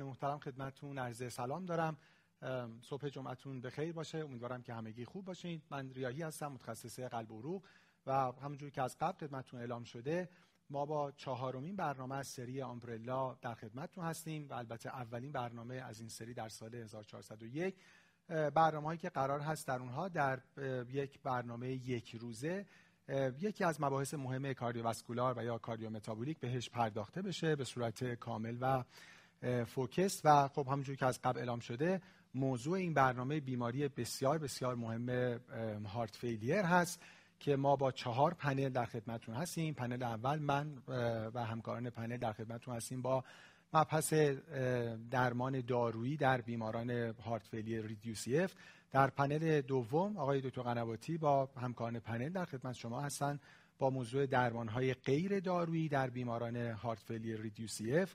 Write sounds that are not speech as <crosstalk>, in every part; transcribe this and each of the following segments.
همکاران محترم خدمتتون عرض سلام دارم. صبح جمعتون به خیر باشه. امیدوارم که همگی خوب باشین. من ریاهی هستم متخصص قلب و عروق و همونجوری که از قبل خدمتتون اعلام شده ما با چهارمین برنامه از سری آمبرلا در خدمتتون هستیم و البته اولین برنامه از این سری در سال 1401 برنامه هایی که قرار هست در اونها در یک برنامه یک روزه یکی از مباحث مهم کاردیوواسکولار و یا کاردیومتابولیک بهش پرداخته بشه به صورت کامل و فوکس و خب همونجور که از قبل اعلام شده موضوع این برنامه بیماری بسیار بسیار مهم heart failure هست که ما با چهار پنل در خدمتتون هستیم. پنل اول من و همکاران پنل در خدمتتون هستیم با مبحث درمان دارویی در بیماران heart failure EF در پنل دوم آقای دکتر قنواتی با همکاران پنل در خدمت شما هستند با موضوع درمان های غیر دارویی در بیماران heart failure EF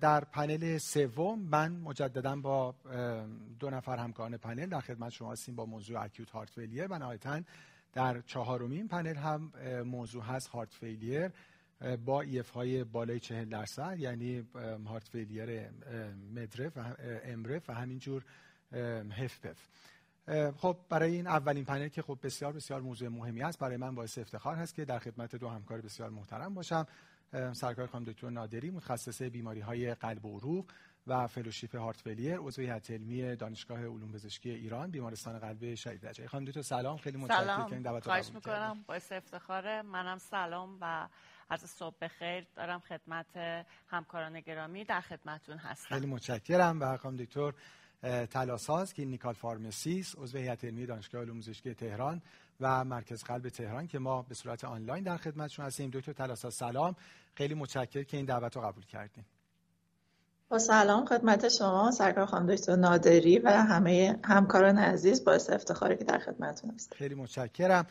در پنل سوم من مجددا با دو نفر همکاران پنل در خدمت شما هستیم با موضوع acute heart failure و نهایتا در چهارمین پنل هم موضوع هست heart failure با EF های بالای 40 درصد یعنی heart failure mrEF و mrEF و همینجور HFpEF خب برای این اولین پنل که خب بسیار بسیار موضوع مهمی است برای من باعث افتخار هست که در خدمت دو همکار بسیار محترم باشم. سرکار خانم دکتر نادری متخصص بیماری های قلب و عروق و فلوشیپ heart failure عضو هیئت علمی دانشگاه علوم پزشکی ایران بیمارستان قلب شهید رجایی خانم دکتر سلام. خیلی متشکرم که این دعوت رو قبول می‌کنم. باعث افتخاره. منم سلام و از صبح بخیر دارم خدمت همکاران گرامی در خدمتون هستم. خیلی متشکرم. و خانم دکتر تلاساز clinical pharmacist عضو هیئت علمی دانشگاه علوم پزشکی تهران. و مرکز قلب تهران که ما به صورت آنلاین در خدمتشون هستیم. دکتر تلاساز سلام. خیلی متشکرم که این دعوت رو قبول کردیم با سلام خدمت شما سرکار خانم دکتر نادری و همه همکاران عزیز باعث افتخاره که در خدمتتون هستم. خیلی متشکرم.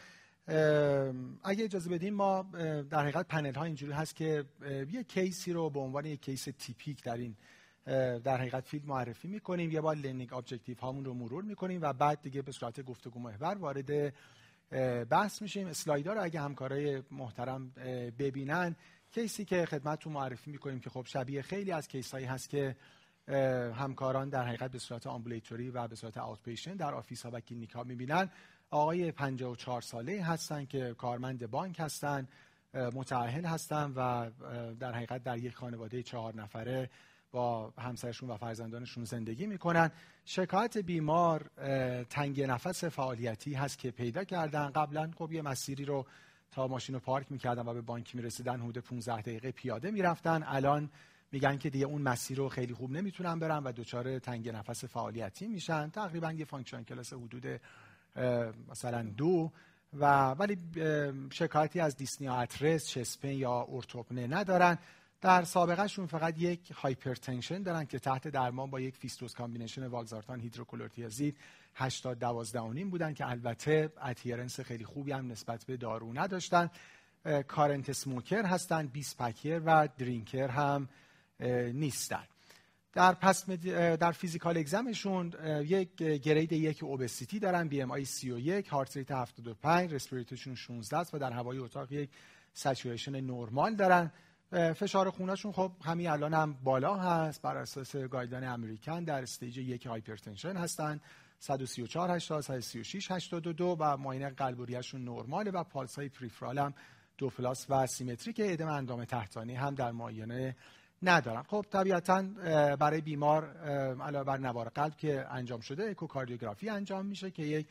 اگه اجازه بدیم ما در حقیقت پنل ها اینجوری هست که یه case ی رو به عنوان یک case typical در این در حقیقت field معرفی می‌کنیم. یه بار learning objective هامون رو مرور می‌کنیم و بعد دیگه به صورت گفتگو محور وارد بحث میشیم. اسلایدها رو اگه همکارای محترم ببینن case ی که خدمتتون معرفی می‌کنیم که خب شبیه خیلی از case هایی هست که همکاران در حقیقت به صورت ambulatory و به صورت out در office ها و کلینیک ها می‌بینن. آقای 54 ساله هستن که کارمند بانک هستن متاهل هستن و در حقیقت در یک خانواده چهار نفره با همسرشون و فرزندانشون زندگی می‌کنن. شکایت بیمار تنگ نفس فعالیتی هست که پیدا کردن. قبلا خب یه مسیری رو تا ماشین رو پارک می‌کردن و به بانک می‌رسیدن حدود 15 دقیقه پیاده می‌رفتن. الان میگن که دیگه اون مسیر رو خیلی خوب نمی‌تونن برن و دچار تنگ نفس فعالیتی میشن. تقریبا یه function class حدود مثلا دو. و ولی شکایتی از dyspnea at rest, chest pain یا orthopnea ندارن. در سابقهشون فقط یک hypertension دارن که تحت درمان با یک fixed-dose combination والزارتان هیدروکلروتیازید 80 12 بودن که البته adherence خیلی خوبی هم نسبت به دارو نداشتن. current smoker هستن 20 pack year و drinker هم نیستن. در پس در physical exam شون یک grade یک obesity دارن BMI 31 heart rate 75 respiratory rate شون 16 است و در هوای اتاق یک saturation نرمال دارن. فشار خونشون خب همین الان هم بالا هست. بر اساس guideline American در stage یک hypertension هستن. 134 80 136 82 و معاینه قلب و ریه‌شون نرماله و پالس های peripheral هم دو plus و symmetric ادم اندام تحتانی هم در معاینه ندارن. خب طبیعتا برای بیمار علاوه بر نوار قلب که انجام شده اکوکاردیوگرافی انجام میشه که یک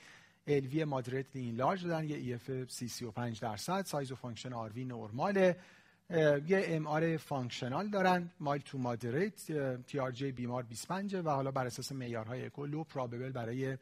LV moderate enlarged دادن یه EF 35 درصد سایز و function RV نرماله. یه MR functional دارن. mild to moderate TRG بیمار 25 و حالا بر اساس معیارهای اکو low probable برای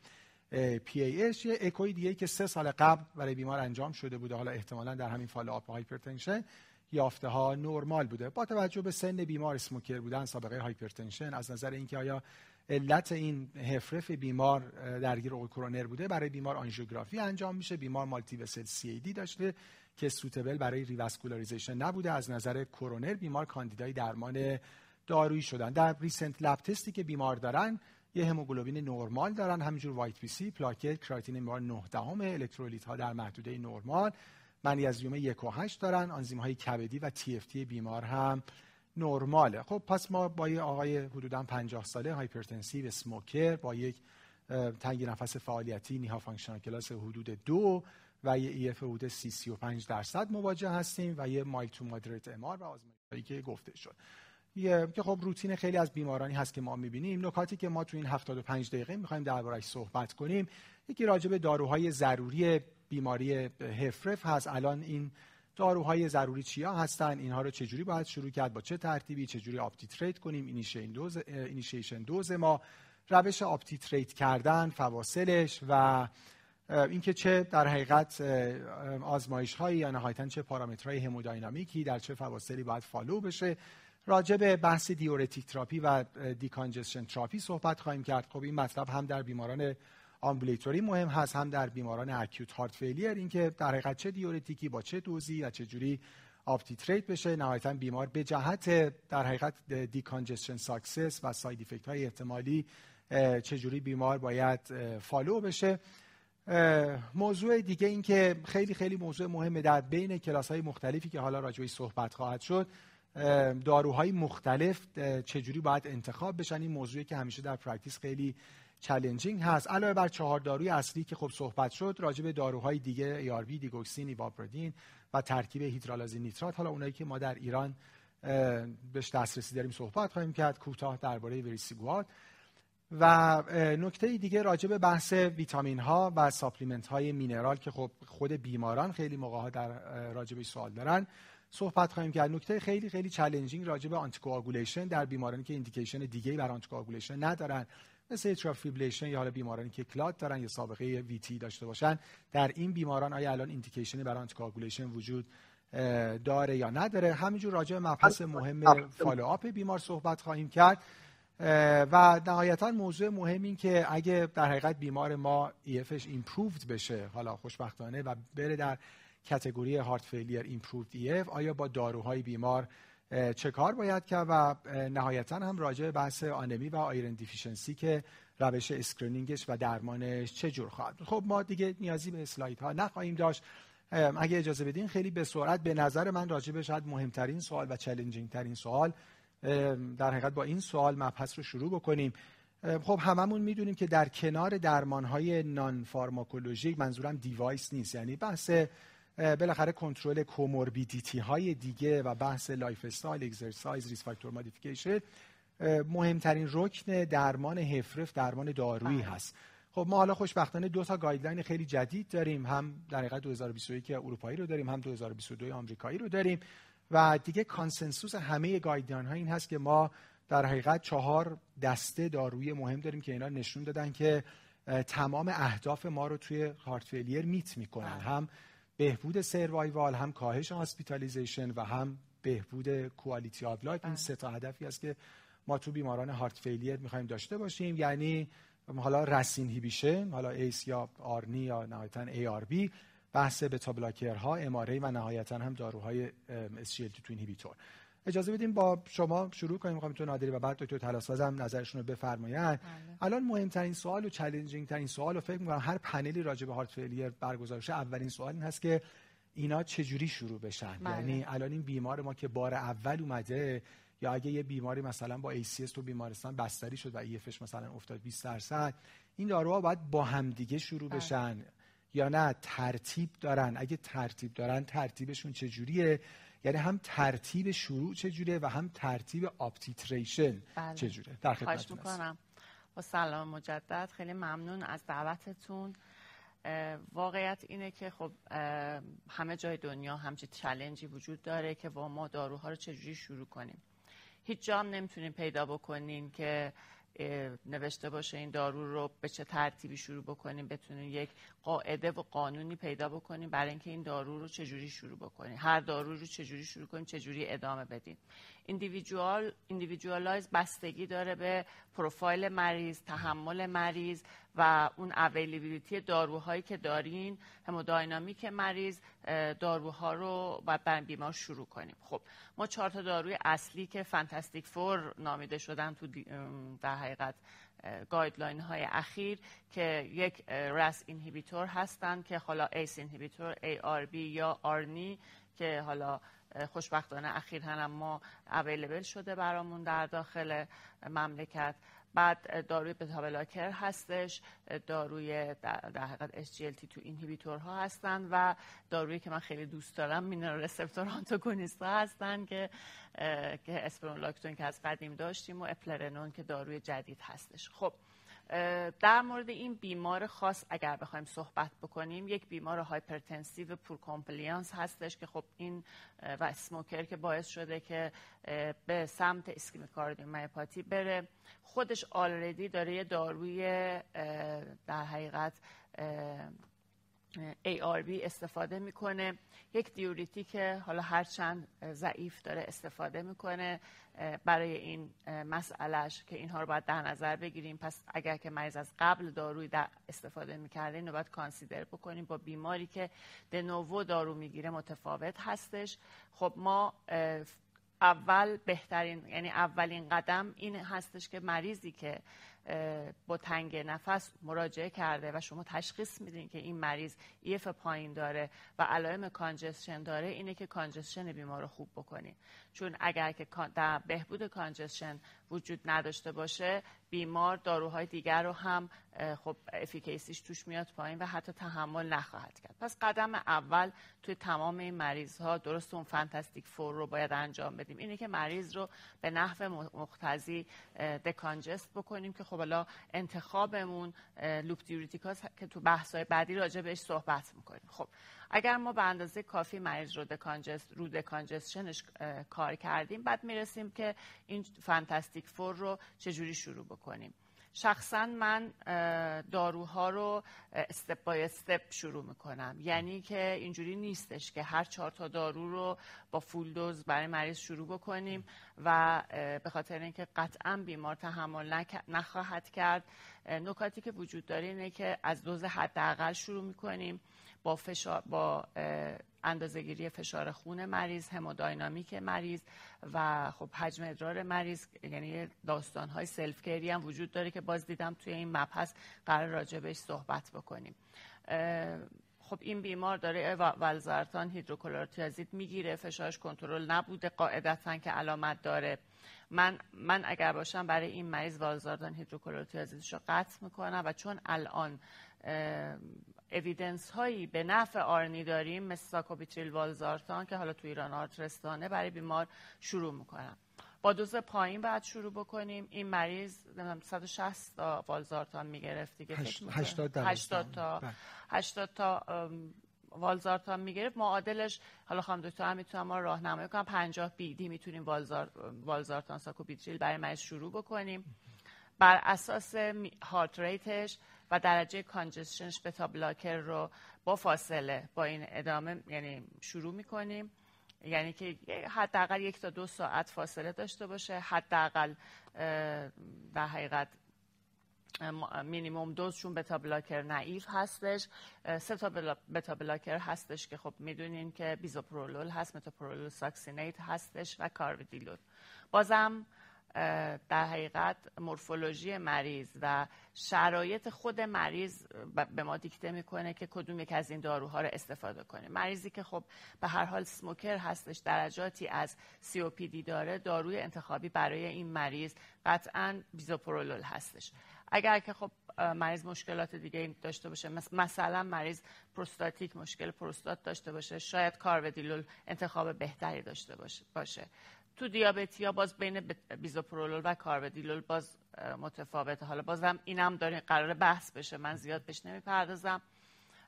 PH یه اکوی دیگه که سه سال قبل برای بیمار انجام شده بوده. حالا احتمالا در همین follow-up hypertension یافته ها نرمال بوده. با توجه به سن بیمار smoker بودن سابقه hypertension از نظر اینکه آیا علت این HFrEF بیمار درگیر کرونر بوده برای بیمار آنژیوگرافی انجام میشه. بیمار multivessel CAD داشته. که suitable برای revascularization نبوده از نظر کرونر بیمار کاندیدای درمان دارویی شدن. در recent lab test ی که بیمار دارن یه هموگلوبین نرمال دارن همینجور WBC پلاکت کراتین بیمار 9 دهم الکترولیت ها در محدوده نرمال منیزیم 1 و 8 دارن آنزیم های کبدی و TFT بیمار هم نرماله. خب پس ما با یه آقای حدودا 50 ساله hypertensive smoker با یک تنگی نفس فعالیتی NYHA functional class حدود دو و یه EF حدود 30 35 درصد مواجه هستیم و یه mild to moderate MR و آزمایشی که گفته شد. که خب روتین خیلی از بیمارانی هست که ما می‌بینیم. نکاتی که ما تو این 75 دقیقه می‌خوایم دربارهش صحبت کنیم یکی راجع به داروهای ضروری بیماری HFrEF هست. الان این داروهای ضروری چیا هستن؟ اینها رو چجوری باید شروع کرد؟ با چه ترتیبی؟ چجوری up-titrate کنیم؟ initiation dose initiation dose ما. روش up-titrate کردن فواصلش و اینکه چه در حقیقت آزمایش هایی یا نهایتا چه پارامترهای همودینامیکی در چه فواصلی باید follow بشه. راجع به بحث diuretic therapy و decongestion therapy صحبت خواهیم کرد. خب این مطلب هم در بیماران ambulatory مهم هست هم در بیماران acute heart failure اینکه در حقیقت چه diuretic ی با چه دوزی و چه جوری up-titrate بشه. نهایتا بیمار به جهت در حقیقت decongestion success و side effect های احتمالی چجوری بیمار باید فالو بشه. موضوع دیگه این که خیلی خیلی موضوع مهمه در بین کلاس های مختلفی که حالا راجعی صحبت خواهد شد داروهای مختلف چجوری باید انتخاب بشن؟ این موضوعی که همیشه در practice خیلی challenging هست. علاوه بر چهار داروی اصلی که خب صحبت شد راجع به داروهای دیگه ARB دیگوکسین ایوابرادین و ترکیب هیدرالازین نیترات. حالا اونایی که ما در ایران بهش دسترسی داریم صحبت خواهیم کرد کوتاه درباره وریسیگوات و نکته دیگه راجع به بحث ویتامین ها و supplement های mineral که خب خود بیماران خیلی موقع ها در راجع سوال دارن صحبت خواهیم کرد. نکته خیلی خیلی challenging راجع به anticoagulation در بیمارانی که indication دیگه بر anticoagulation ندارن. مثل atrial fibrillation یا حالا بیمارانی که clot دارن یا سابقه VTE داشته باشن در این بیماران آیا الان indication برای anticoagulation وجود داره یا نداره؟ همینجور راجع به مبحث مهم follow-up بیمار صحبت خواهیم کرد. و نهایتا موضوع مهم این که اگه در حقیقت بیمار ما EF ش improved بشه حالا خوشبختانه و بره در category heart failure improved EF آیا با داروهای بیمار چه کار باید کرد؟ و نهایتا هم راجع بحث آنمی و iron deficiency که روش screening ش و درمانش چه جور خواهد خب ما دیگه نیازی به اسلاید ها نخواهیم داشت. اگه اجازه بدین خیلی به سرعت به نظر من راجع به شاید مهمترین سوال و challenging ترین سوال در حقیقت با این سوال مبحث رو شروع بکنیم. خب هممون می‌دونیم که در کنار درمان های non-pharmacologic منظورم device نیست. یعنی بحث بالاخره کنترل comorbidity های دیگه و بحث lifestyle exercise risk factor modification مهمترین رکن درمان HFrEF درمان دارویی بله. هست. خب ما حالا خوشبختانه دو تا guideline خیلی جدید داریم. هم در حقیقت 2021 اروپایی رو داریم هم 2022 آمریکایی رو داریم. و دیگه consensus همه guideline ها این هست که ما در حقیقت چهار دسته دارویی مهم داریم که اینا نشون دادن که تمام اهداف ما رو توی heart failure meet می‌کنن. بله. هم بهبود survival هم کاهش hospitalization و هم بهبود quality of life. این سه تا هدفی است که ما تو بیماران heart failure می‌خوایم داشته باشیم. یعنی حالا RAS inhibition حالا ACE یا ARNI یا نهایتا ARB. بحث beta blocker ها MRA و نهایتا هم داروهای SGLT2 inhibitor اجازه بدیم با شما شروع کنیم می‌خوام تو نادری و بعد دکتر تلاساز هم نظرشون رو بفرمایند بله. الان مهمترین سوال و challenging ترین سوال و فکر می‌کنم هر پنلی راجع به heart failure برگزار شه اولین سوال این هست که اینا چجوری شروع بشن بله. یعنی الان این بیمار ما که بار اول اومده یا اگه یه بیماری مثلا با ACS تو بیمارستان بستری شد و EFش مثلا افتاد 20 درصد این داروها باید با همدیگه شروع بله. بشن یا نه ترتیب دارن. اگه ترتیب دارن ترتیبشون چجوریه؟ یعنی هم ترتیب شروع چجوره و هم ترتیب up-titration بله. چجوره؟ در خدمتتون می‌کنم. با سلام مجدد. خیلی ممنون از دعوتتون. واقعیت اینه که خب همه جای دنیا همچی challenge ی وجود داره که با ما داروها رو چجوری شروع کنیم. هیچ جام نمی‌تونیم پیدا بکنین که نوشته باشه این دارو رو به چه ترتیبی شروع بکنیم بتونیم یک قاعده و قانونی پیدا بکنیم برای اینکه این دارو رو چجوری شروع بکنیم. هر دارو رو چجوری شروع کنیم چجوری ادامه بدیم. individual individualize بستگی داره به پروفایل مریض تحمل مریض و اون availability داروهایی که دارین hemodynamic مریض داروها رو باید بر بیمار شروع کنیم. خب ما چهار تا داروی اصلی که fantastic four نامیده شدن تو در حقیقت guideline های اخیر که یک RAS inhibitor هستن که حالا ACE inhibitor ARB یا ARNI که حالا خوشبختانه اخیر هم ما available شده برامون در داخل مملکت. بعد داروی بتا هستش داروی در حقیقت SGLT two inhibitor ها هستن و دارویی که من خیلی دوست دارم mineral receptor antagonist ها هستن که که اسپیرونولاکتون که از قدیم داشتیم و اپلرنون که داروی جدید هستش. خب در مورد این بیمار خاص اگر بخوایم صحبت بکنیم یک بیمار hypertensive poor compliance هستش که خب این و smoker که باعث شده که به سمت ischemic cardiomyopathy بره. خودش already داره یه داروی در حقیقت ARB استفاده می‌کنه. یک دیوریتی که حالا هرچند ضعیف داره استفاده می‌کنه برای این مسئلهش که اینها رو باید در نظر بگیریم. پس اگر که مریض از قبل داروی در استفاده می‌کرده اینو باید consider بکنیم. با بیماری که de novo دارو می‌گیره متفاوت هستش. خب ما اول بهترین یعنی اولین قدم این هستش که مریضی که با تنگ نفس مراجعه کرده و شما تشخیص میدین که این مریض EF پایین داره و علائم congestion داره اینه که congestion بیمار رو خوب بکنین. چون اگر که در بهبود congestion وجود نداشته باشه بیمار داروهای دیگر رو هم خب efficacy ش توش میاد پایین و حتی تحمل نخواهد کرد. پس قدم اول توی تمام این مریض ها درست اون fantastic four رو باید انجام بدیم. اینه که مریض رو به نحو مقتضی decongest بکنیم که خب حالا انتخابمون loop diuretic هاس که تو بحث های بعدی راجع بهش صحبت می‌کنیم. خب اگر ما به اندازه کافی مریض رو decongest رو decongestion ش کار کردیم بعد می‌رسیم که این فانتاستیک فور رو چجوری شروع بکنیم. شخصا من داروها رو استپ بای استپ شروع می‌کنم. یعنی که اینجوری نیستش که هر چهار تا دارو رو با فول دوز برای مریض شروع بکنیم و به خاطر اینکه قطعا بیمار تحمل نخواهد کرد نکاتی که وجود داره اینه که از دوز حداقل شروع می‌کنیم با فشار با اندازهگیری فشار خون مریض هموداینامیک مریض و خب حجم ادرار مریض یعنی داستان های self-care ی هم وجود داره که باز دیدم توی این مبحث قراره راجع بهش صحبت بکنیم. خب این بیمار داره والزارتان هیدروکلروتیازید می‌گیره فشارش کنترل نبوده قاعدتا که علامت داره. من من اگر باشم برای این مریض والزارتان هیدروکلروتیازیدش رو قطع می‌کنم و چون الان evidence هایی به نفع ARNI داریم مثل ساکوبیتریل والزارتان که حالا تو ایران آرنستانه برای بیمار شروع می‌کنم. با دوز پایین بعد شروع بکنیم. این مریض 160 تا والزارتان می‌گرفت دیگه 80 تا 80 بله. تا والزارتان می‌گرفت. معادلش حالا خانم دکتر هم می‌تونم ما راهنمایی کنم 50 بیدی می‌تونیم والزار والزارتان ساکوبیتریل برای مریض شروع بکنیم. بر اساس هارت ریتش و درجه کانجستشنش بتا بلاکر رو با فاصله با این ادامه یعنی شروع می‌کنیم. یعنی که حداقل یک تا دو ساعت فاصله داشته باشه. حداقل در حقیقت مینیموم دوزشون beta blocker naive هستش. سه تا beta blocker هستش که خب می‌دونین که بیزوپرولول هست metoprolol succinate هستش و کارودیلول بازم در حقیقت مورفولوژی مریض و شرایط خود مریض به ما دیکته می‌کنه که کدوم یک از این داروها رو استفاده کنه مریضی که خب به هر حال سموکر هستش درجاتی از دی داره داروی انتخابی برای این مریض قطعا بیزوپرولول هستش. اگر که خب مریض مشکلات دیگه داشته باشه مثلا مریض پروستاتیک مشکل پروستات داشته باشه شاید کارودیلول انتخاب بهتری داشته باشه. تو دیابتی باز بین بیزوپرولول و کاربدیلول باز متفاوته. حالا بازم اینم داره قرار بحث بشه. من زیاد بهش نمی‌پردازم.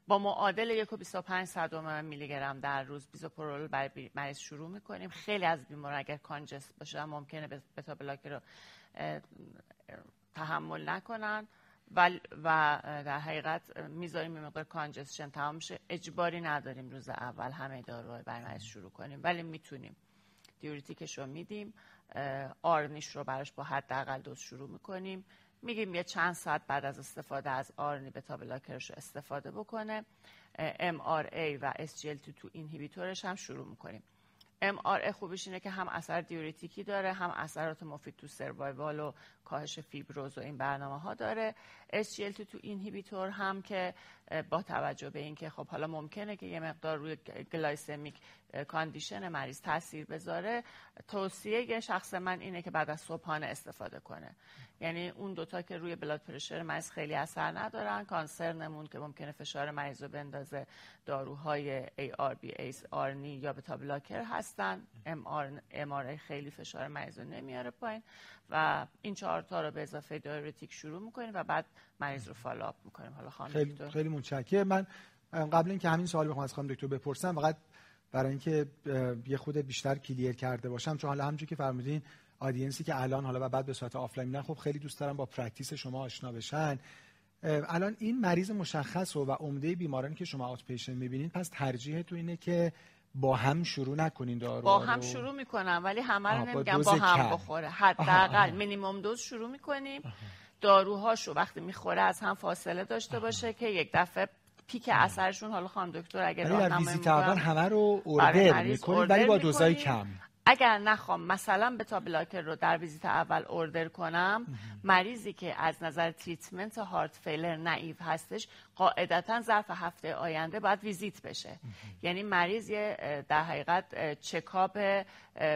با معادل 125 صدم میلی گرم در روز بیزوپرولول برای مریض شروع می‌کنیم. خیلی از بیمار اگر congest باشه ممکنه beta block رو تحمل نکنن. و, و در حقیقت می‌ذاریم این مقدار congestion تمام شه. اجباری نداریم روز اول همه داروهای برای شروع کنیم. ولی می‌تونیم. diuretic ش رو میدیم ARNI ش رو براش با حداقل دوز شروع می‌کنیم. میگیم یه چند ساعت بعد از استفاده از ARNI beta blocker ش رو استفاده بکنه. MRA و SGLT2 inhibitor ش هم شروع می‌کنیم. MRA خوبیش اینه که هم اثر diuretic ی داره هم اثرات مفید تو survival و کاهش فیبروز و این برنامه ها داره SGLT2 inhibitor هم که با توجه به اینکه خب حالا ممکنه که یه مقدار روی glycemic condition مریض تاثیر بذاره توصیه شخص من اینه که بعد از صبحانه استفاده کنه. یعنی اون دوتا که روی blood pressure مریض خیلی اثر ندارن concern مون که ممکنه فشار مریض رو بندازه داروهای ARB, ACE, یا beta blocker هستن. MRA خیلی فشار مریض رو نمیاره پایین و این چهار تا رو به اضافه diuretic شروع می‌کنیم و بعد مریض رو follow می‌کنیم. حالا خانم خیلی خیلی متشکرم. من قبل اینکه همین سوال بخوام از خانم دکتر بپرسم فقط برای اینکه یه خورده بیشتر clear کرده باشم چون حالا همونجوری که فرمودین audience ی که الان حالا و بعد به صورت آفلاین میرن خب خیلی دوست دارم با practice شما آشنا بشن. الان این مریض مشخص و, و عمده بیمارانی که شما outpatient می‌بینید پس ترجیح تو اینه که با هم شروع نکنین دارو با هم شروع می‌کنم ولی همه رو نمیگم با هم بخوره. حداقل minimum dose شروع می‌کنیم. داروهاشو وقتی می‌خوره از هم فاصله داشته باشه که یک دفعه peak اثرشون حالا خانم دکتر اگر اول همه رو order می‌کنیم ولی با دوزای کم. اگر نخوام مثلا beta blocker رو در ویزیت اول order کنم مریضی که از نظر treatment heart failure naive هستش قاعدتا ظرف هفته آینده باید ویزیت بشه. یعنی مریض یه در حقیقت چکاپ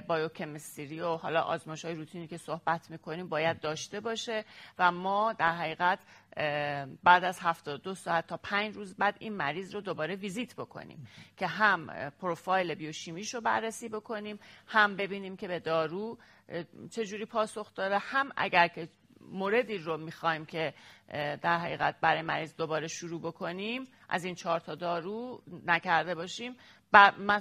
biochemistry و حالا آزمایش های روتینی که صحبت می‌کنیم باید داشته باشه و ما در حقیقت بعد از دو ساعت تا پنج روز بعد این مریض رو دوباره ویزیت بکنیم که هم پروفایل بیوشیمیش رو بررسی بکنیم هم ببینیم که به دارو چجوری پاسخ داره هم اگر که موردی رو می‌خوایم که در حقیقت برای مریض دوباره شروع بکنیم از این چهار تا دارو نکرده باشیم.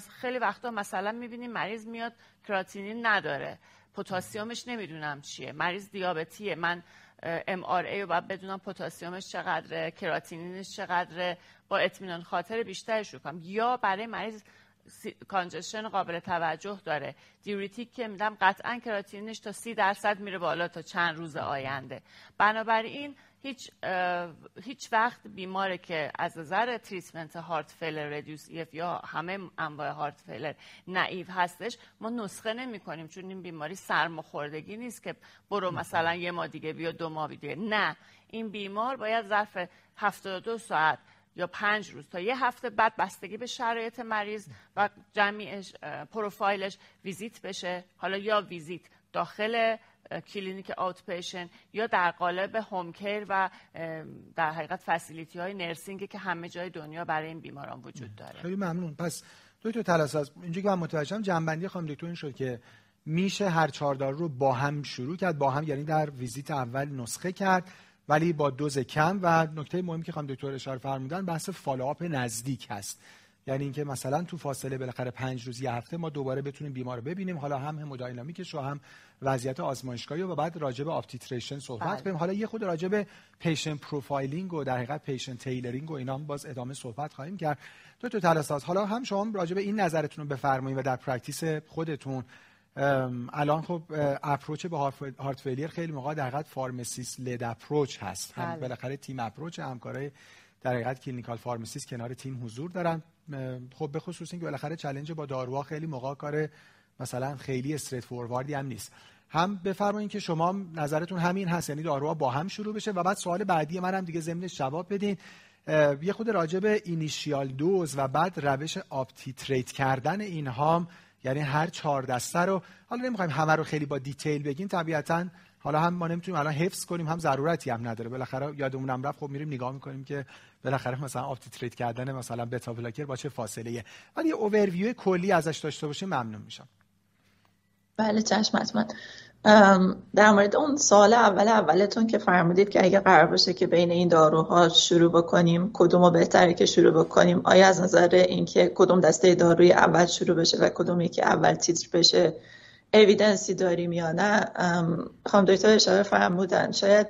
خیلی وقتا مثلا می‌بینیم مریض میاد کراتینین نداره. پوتاسیومش نمی‌دونم چیه. مریض دیابتیه. من MRA رو باید بدونم پوتاسیومش چقدره کراتینینش چقدره با اطمینان خاطر بیشتری شروع کنم. یا برای مریض congestion قابل توجه داره. diuretic که میدم قطعا کراتینینش تا سی درصد میره بالا تا چند روز آینده. بنابراین هیچ هیچ وقت بیماره که از نظر treatment heart failure reduced EF یا همه انواع heart failure naive هستش ما نسخه نمی کنیم چون این بیماری سرماخوردگی نیست که برو مثلا یه ماه دیگه بیا دو ماه دیگه. نه. این بیمار باید ظرف 72 ساعت یا پنج روز تا یه هفته بعد بستگی به شرایط مریض و جمعیش پروفایلش ویزیت بشه. حالا یا ویزیت داخل کلینیک outpatient یا در قالب home care و در حقیقت facility های nursing که همه جای دنیا برای این بیماران وجود داره. خیلی ممنون. پس دکتر طلاساز اینجا که من متوجهم جمع‌بندی خانم دکتر این شد که میشه هر چهار رو با هم شروع کرد با هم یعنی در ویزیت اول نسخه کرد ولی با دوز کم و نکته مهمی که خانم دکتر اشاره فرمودن بحث follow-up نزدیک هست. یعنی اینکه مثلا تو فاصله بالاخره پنج روز یه هفته ما دوباره بتونیم بیمار رو ببینیم. حالا هم hemodynamic ش رو هم وضعیت آزمایشگاهی و بعد راجع به up-titration صحبت بله. کنیم. حالا یه خورده راجع به patient profiling و در حقیقت patient tailoring و اینا هم باز ادامه صحبت خواهیم کرد. دکتر طلاساز. حالا هم شما راجع به این نظرتون رو بفرمایید و در practice خودتون. الان خب approach به heart failure خیلی موقع در حقیقت pharmacist-led approach هست. هم بله. بالاخره team approach همکارای در حقیقت clinical pharmacist کنار تیم حضور دارن. خب به خصوص اینکه بالاخره چالش با داروها خیلی موقع کار مثلا خیلی straightforward ی هم نیست. هم بفرمایید که شما نظرتون همین هست یعنی داروها با هم شروع بشه و بعد سوال بعدی منم دیگه ضمنش جواب بدین. یه خورده راجع به initial dose و بعد روش up-titrate کردن اینها یعنی هر چهار دسته رو. حالا نمی‌خوایم همه رو خیلی با detail بگیم طبیعتا حالا هم ما نمی‌تونیم الان حفظ کنیم هم ضرورتی هم نداره. بالاخره یادمونم رفت خب میریم نگاه می‌کنیم که بالاخره مثلا up-titrate کردن مثلا beta blocker با چه فاصله ولی یه اوورویو کلی ازش داشته باشیم ممنون میشم. بله چشم حتما. در مورد اون سوال اول اولتون که فرمودید که اگه قرار باشه که بین این داروها شروع بکنیم کدوم رو بهتره که شروع بکنیم؟ آیا از نظر اینکه کدوم دسته داروی اول شروع بشه و کدومی که اول تیتر بشه؟ evidence ی داریم یا نه خانم دکتر اشاره فرمودن شاید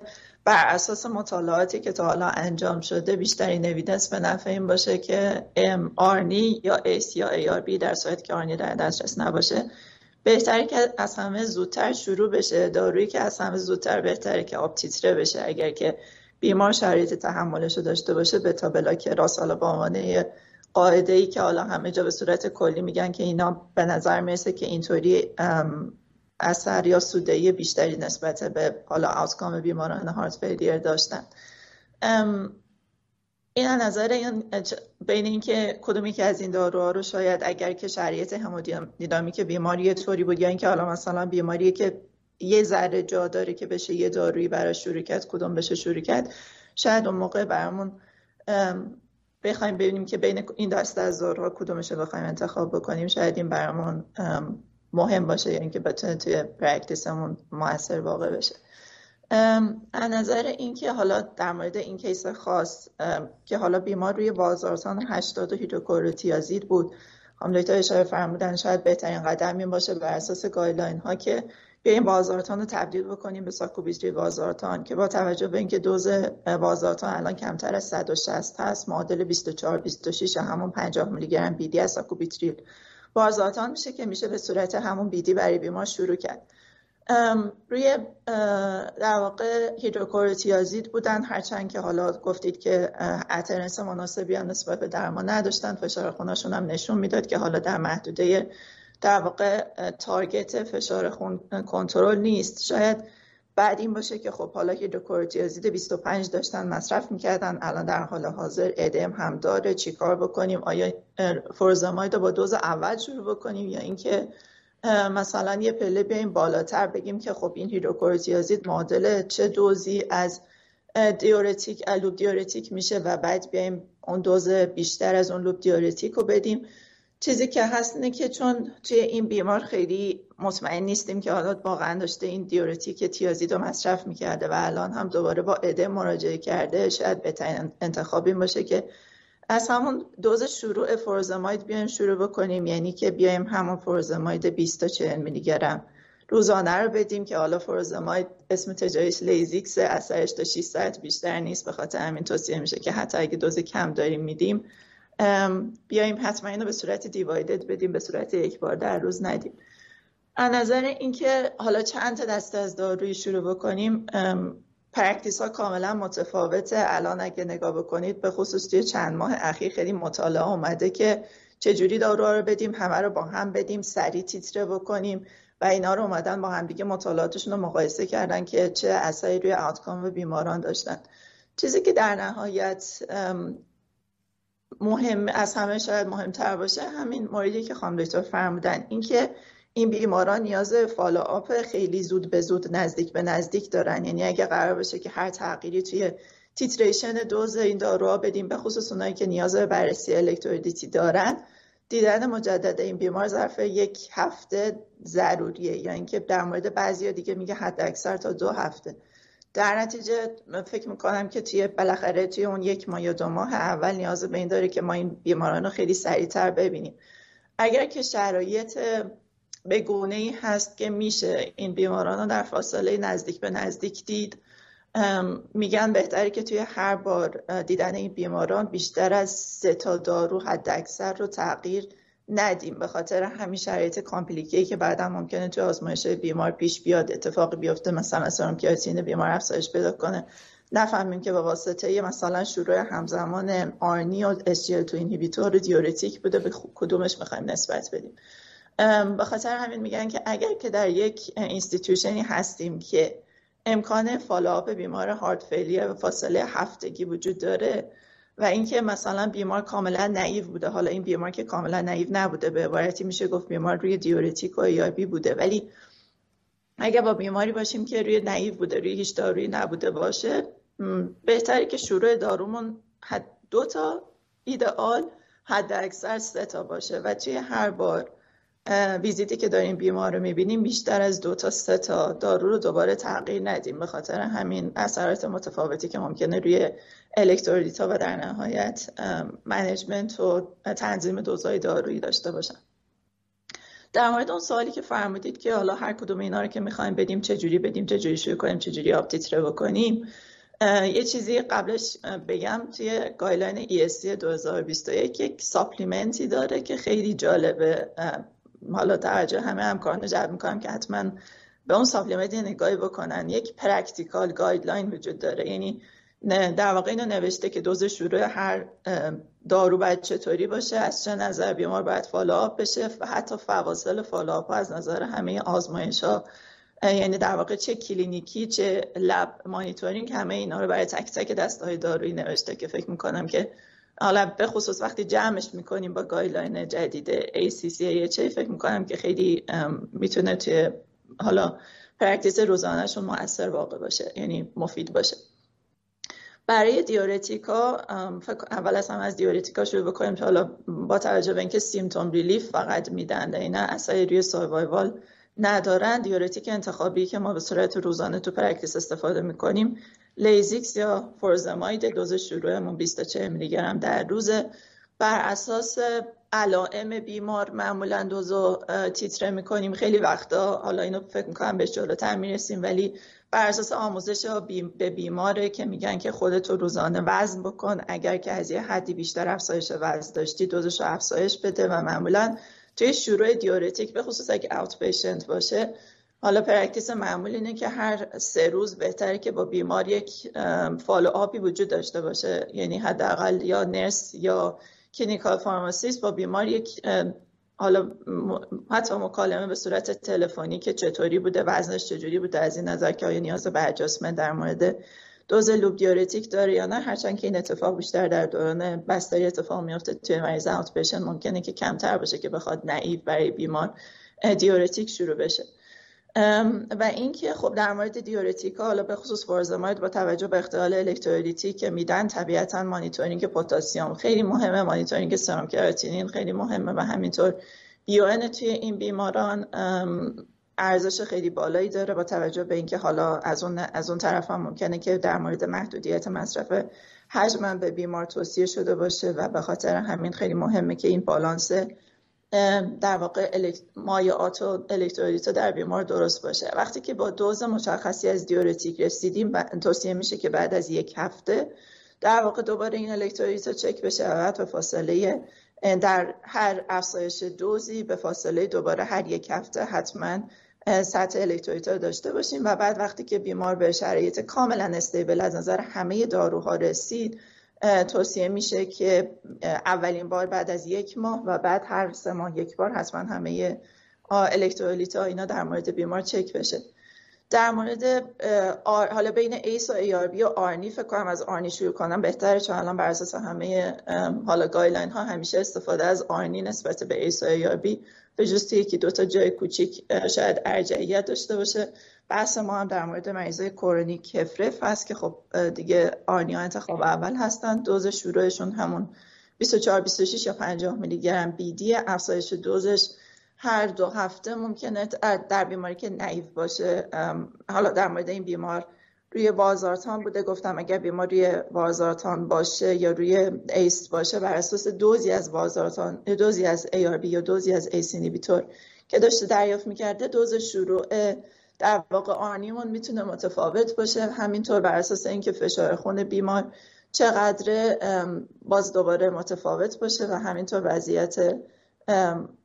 بر اساس مطالعاتی که تا حالا انجام شده بیشترین evidence به نفع این باشه که ام ARNI یا ACE یا ARB در صورت که ARNI در دسترس نباشه. بهتره که از همه زودتر شروع بشه. دارویی که از همه زودتر بهتره که آب تیتره بشه. اگر که بیمار شرایط تحملش رو داشته باشه به تا بلاک راس حالا با عنوان قاعده ای که حالا همه جا به صورت کلی میگن که اینا به نظر می‌رسه که اینطوری اثر یا سودهی بیشتری نسبت به حالا آوتکام بیماران هارت فیلیر داشتن. این نظر این بین اینکه کدومی که از این داروها رو شاید اگر که شرایط همودینامیک بیماری یه طوری بود یا اینکه حالا مثلا بیماری که یه ذره جا داره که بشه یه دارویی برای شروع کرد کدوم بشه شروع شاید اون موقع برامون بخوایم ببینیم که بین این دست از داروها کدومش رو بخوایم انتخاب بکنیم شاید این برامون مهم باشه یعنی که بتونه توی پرکتیسمون موثر واقع بشه. از نظر اینکه حالا در مورد این کیس خاص که حالا بیمار روی بازارسان 80 هیدروکلوروتیازید بود هم دکتر اشاره فرمودن شاید بهترین قدم این باشه بر اساس guideline ها که بیایم والزارتان رو تبدیل بکنیم به ساکوبیتریل والزارتان که با توجه به اینکه دوز والزارتان الان کمتر از 160 هست معادل 24 26 همون 50 میلی گرم BID از ساکوبیتریل والزارتان میشه که میشه به صورت همون BID برای بیمار شروع کرد. روی در واقع هیدروکلروتیازید بودن هرچند که حالا گفتید که اترنس مناسبی هم نسبت به درمان نداشتن فشار خونشون هم نشون می‌داد که حالا در محدوده در واقع تارگت فشار خون کنترل نیست. شاید بعد این باشه که خب حالا هیدروکورتیازید 25 داشتن مصرف می‌کردن الان در حال حاضر ادم هم داره. چیکار بکنیم؟ آیا فورزاماید رو با دوز اول شروع بکنیم یا اینکه مثلا یه پله بیایم بالاتر بگیم که خب این هیدروکورتیازید معادل چه دوزی از diuretic loop diuretic میشه و بعد بیایم اون دوز بیشتر از اون loop diuretic رو بدیم. چیزی که هست اینه که چون توی این بیمار خیلی مطمئن نیستیم که حالا واقعا داشته این diuretic تیازید رو مصرف می‌کرده و الان هم دوباره با ادم مراجعه کرده شاید بهترین انتخابی باشه که از همون دوز شروع فوروزماید بیایم شروع بکنیم. یعنی که بیایم همون فوروزماید 20 تا 40 میلی گرم روزانه رو بدیم که حالا فوروزماید اسم تجاریش لازیکس اثرش تا 6 ساعت بیشتر نیست. به خاطر همین توصیه میشه که حتی اگه دوز کم داریم میدیم بیایم حتما اینو به صورت دیوایدد بدیم به صورت یک بار در روز ندیم. از نظر اینکه حالا چند تا دسته از دارویی شروع بکنیم practice ها کاملا متفاوته. الان اگه نگاه بکنید به خصوص توی چند ماه اخیر خیلی مطالعه آمده که چجوری دارو رو بدیم همه رو با هم بدیم سریع تیتره بکنیم و اینا رو اومدن با هم دیگه مطالعاتشون رو مقایسه کردن که چه اثری روی outcome بیماران داشتن. چیزی که در نهایت مهم از همه شاید مهمتر باشه همین موردی که خانم دکتر فرمودن. اینکه این بیماران نیاز follow-up خیلی زود به زود نزدیک به نزدیک دارن. یعنی اگه قرار باشه که هر تغییری توی titration دوز این داروها بدیم به خصوص اونایی که نیاز به بررسی الکترولیتی دارن دیدن مجدد این بیمار ظرف یک هفته ضروریه. یا اینکه در مورد بعضی دیگه میگه حد اکثر تا دو هفته. در نتیجه فکر می‌کنم که توی بالاخره توی اون یک ماه یا دو ماه اول نیاز به این داره که ما این بیماران رو خیلی سریعتر ببینیم. اگر که شرایط به گونه ای هست که میشه این بیماران رو در فاصله نزدیک به نزدیک دید میگن بهتره که توی هر بار دیدن این بیماران بیشتر از سه تا دارو حد اکثر رو تغییر ندیم به خاطر همین شرایط complicated ی که بعدا ممکنه توی آزمایش بیمار پیش بیاد اتفاقی بیفته مثلا serum creatinine بیمار افزایش پیدا کنه. نفهمیم که به واسطه مثلا شروع همزمان ARNI و SGLT2 inhibitor یا دیورتیک بوده به کدومش می‌خوایم نسبت بدیم. به خاطر همین میگن که اگر که در یک institution ی هستیم که امکان follow-up بیمار heart failure به فاصله هفتگی وجود داره و اینکه مثلا بیمار کاملا نایو بوده. حالا این بیمار که کاملا نایو نبوده به عبارتی میشه گفت بیمار روی دیورتیک و ایابی بوده. ولی اگر با بیماری باشیم که روی نایو بوده روی هیچ دارویی نبوده باشه بهتره که شروع دارومون دو تا ایدئال حد اکثر سه تا باشه و توی هر بار ویزیتی که داریم بیمار رو می‌بینیم بیشتر از دو تا سه تا دارو رو دوباره تغییر ندیم. به خاطر همین اثرات متفاوتی که ممکنه روی الکترولیتا و در نهایت management و تنظیم دوزای دارویی داشته باشن در مورد اون سوالی که فرمودید که حالا هر کدوم اینا رو که می‌خوایم بدیم چه جوری بدیم چه جوری شروع کنیم چه جوری up-titrate بکنیم یه چیزی قبلش بگم توی guideline ESC 2021 یک supplement ی داره که خیلی جالبه. حالا توجه همه همکاران جلب می‌کنم که حتما به اون supplement نگاهی بکنن. یک practical guideline وجود داره. یعنی در واقع اینو نوشته که دوز شروع هر دارو باید چطوری باشه از چه نظر بیمار باید follow-up بشه و حتی فواصل follow-up از نظر همه آزمایش ها. یعنی در واقع چه کلینیکی چه lab monitoring همه اینا رو برای تک تک دسته‌های دارویی نوشته که فکر می‌کنم که حالا به خصوص وقتی جمعش می‌کنیم با guideline جدید ACC AHA فکر می‌کنم که خیلی می‌تونه توی حالا practice روزانهشون موثر واقع باشه یعنی مفید باشه. برای دیورتیکا اول از هم از دیورتیکا شروع بکنیم که حالا با توجه به اینکه symptom relief فقط میدن اینا اثری روی survival ندارن. دیورتیک انتخابی که ما به صورت روزانه تو practice استفاده می‌کنیم لازیکس یا فوروزماید دوز شروعمون 24 میلی گرم در روزه. بر اساس علائم بیمار معمولا دوزو تیتره می‌کنیم. خیلی وقتا حالا اینو فکر می‌کنم به جلوتر می‌رسیم ولی بر اساس آموزش به بیماره که میگن که خودتو روزانه وزن بکن. اگر که از یه حدی بیشتر افزایش وزن داشتی دوزش افزایش بده و معمولا توی شروع دیورتیک به خصوص اگه outpatient باشه. حالا practice معمول اینه که هر سه روز بهتره که با بیمار یک follow-up ی وجود داشته باشه. یعنی حداقل یا nurse یا clinical pharmacist با بیمار یک حالا حتی مکالمه به صورت تلفنی که چطوری بوده وزنش چجوری بوده از این نظر که آیا نیاز به adjustment در مورد دوز loop diuretic داره یا نه. هرچند که این اتفاق بیشتر در دوران بستری اتفاق میفته توی مریض out ممکنه که کمتر باشه که بخواد naive برای بیمار دیورتیک شروع بشه. و اینکه خب در مورد دیورتیکا حالا به خصوص فوروزماید با توجه به اختلال الکترولیتی که میدن طبیعتا مانیتورینگ پتاسیم خیلی مهمه مانیتورینگ serum creatinine خیلی مهمه و همینطور بیو توی این بیماران ارزش خیلی بالایی داره با توجه به اینکه حالا از اون از اون طرف هم ممکنه که در مورد محدودیت مصرف حجم به بیمار توصیه شده باشه و به خاطر همین خیلی مهمه که این بالانس در واقع مایعات و الکترولیت در بیمار درست باشه. وقتی که با دوز مشخصی از دیورتیک رسیدیم توصیه میشه که بعد از یک هفته در واقع دوباره این الکترولیت چک بشه و به فاصله در هر افزایش دوزی به فاصله دوباره هر یک هفته حتما سطح الکترولیت رو داشته باشیم. و بعد وقتی که بیمار به شرایط کاملا stable از نظر همه داروها رسید توصیه میشه که اولین بار بعد از یک ماه و بعد هر سه ماه یک بار حتما همه الکترولیت ها اینا در مورد بیمار چک بشه. در مورد حالا بین ACE و ARB و ARNI فکر کنم از ARNI شروع کنم بهتره چون الان بر اساس همه حالا guideline ها همیشه استفاده از ARNI نسبت به ACE و ARB به جز توی یکی دوتا جای کوچیک شاید ارجعیت داشته باشه. بحث ما هم در مورد مریضای chronic HFrEF هست که خب دیگه ARNI ا انتخاب اول هستن. دوز شروعشون همون 24 26 یا 50 میلی گرم BID افزایش دوزش. هر دو هفته ممکنه در بیماری که naive باشه. حالا در مورد این بیمار روی والزارتان بوده. گفتم اگر بیمار روی والزارتان باشه یا روی ACE باشه بر اساس دوزی از والزارتان دوزی از ARB یا دوزی از ACE inhibitor که داشته دریافت می‌کرده دوز شروع در واقع ARNI مون می‌تونه متفاوت باشه همینطور بر اساس اینکه فشار خون بیمار چقدر باز دوباره متفاوت باشه و همینطور وضعیت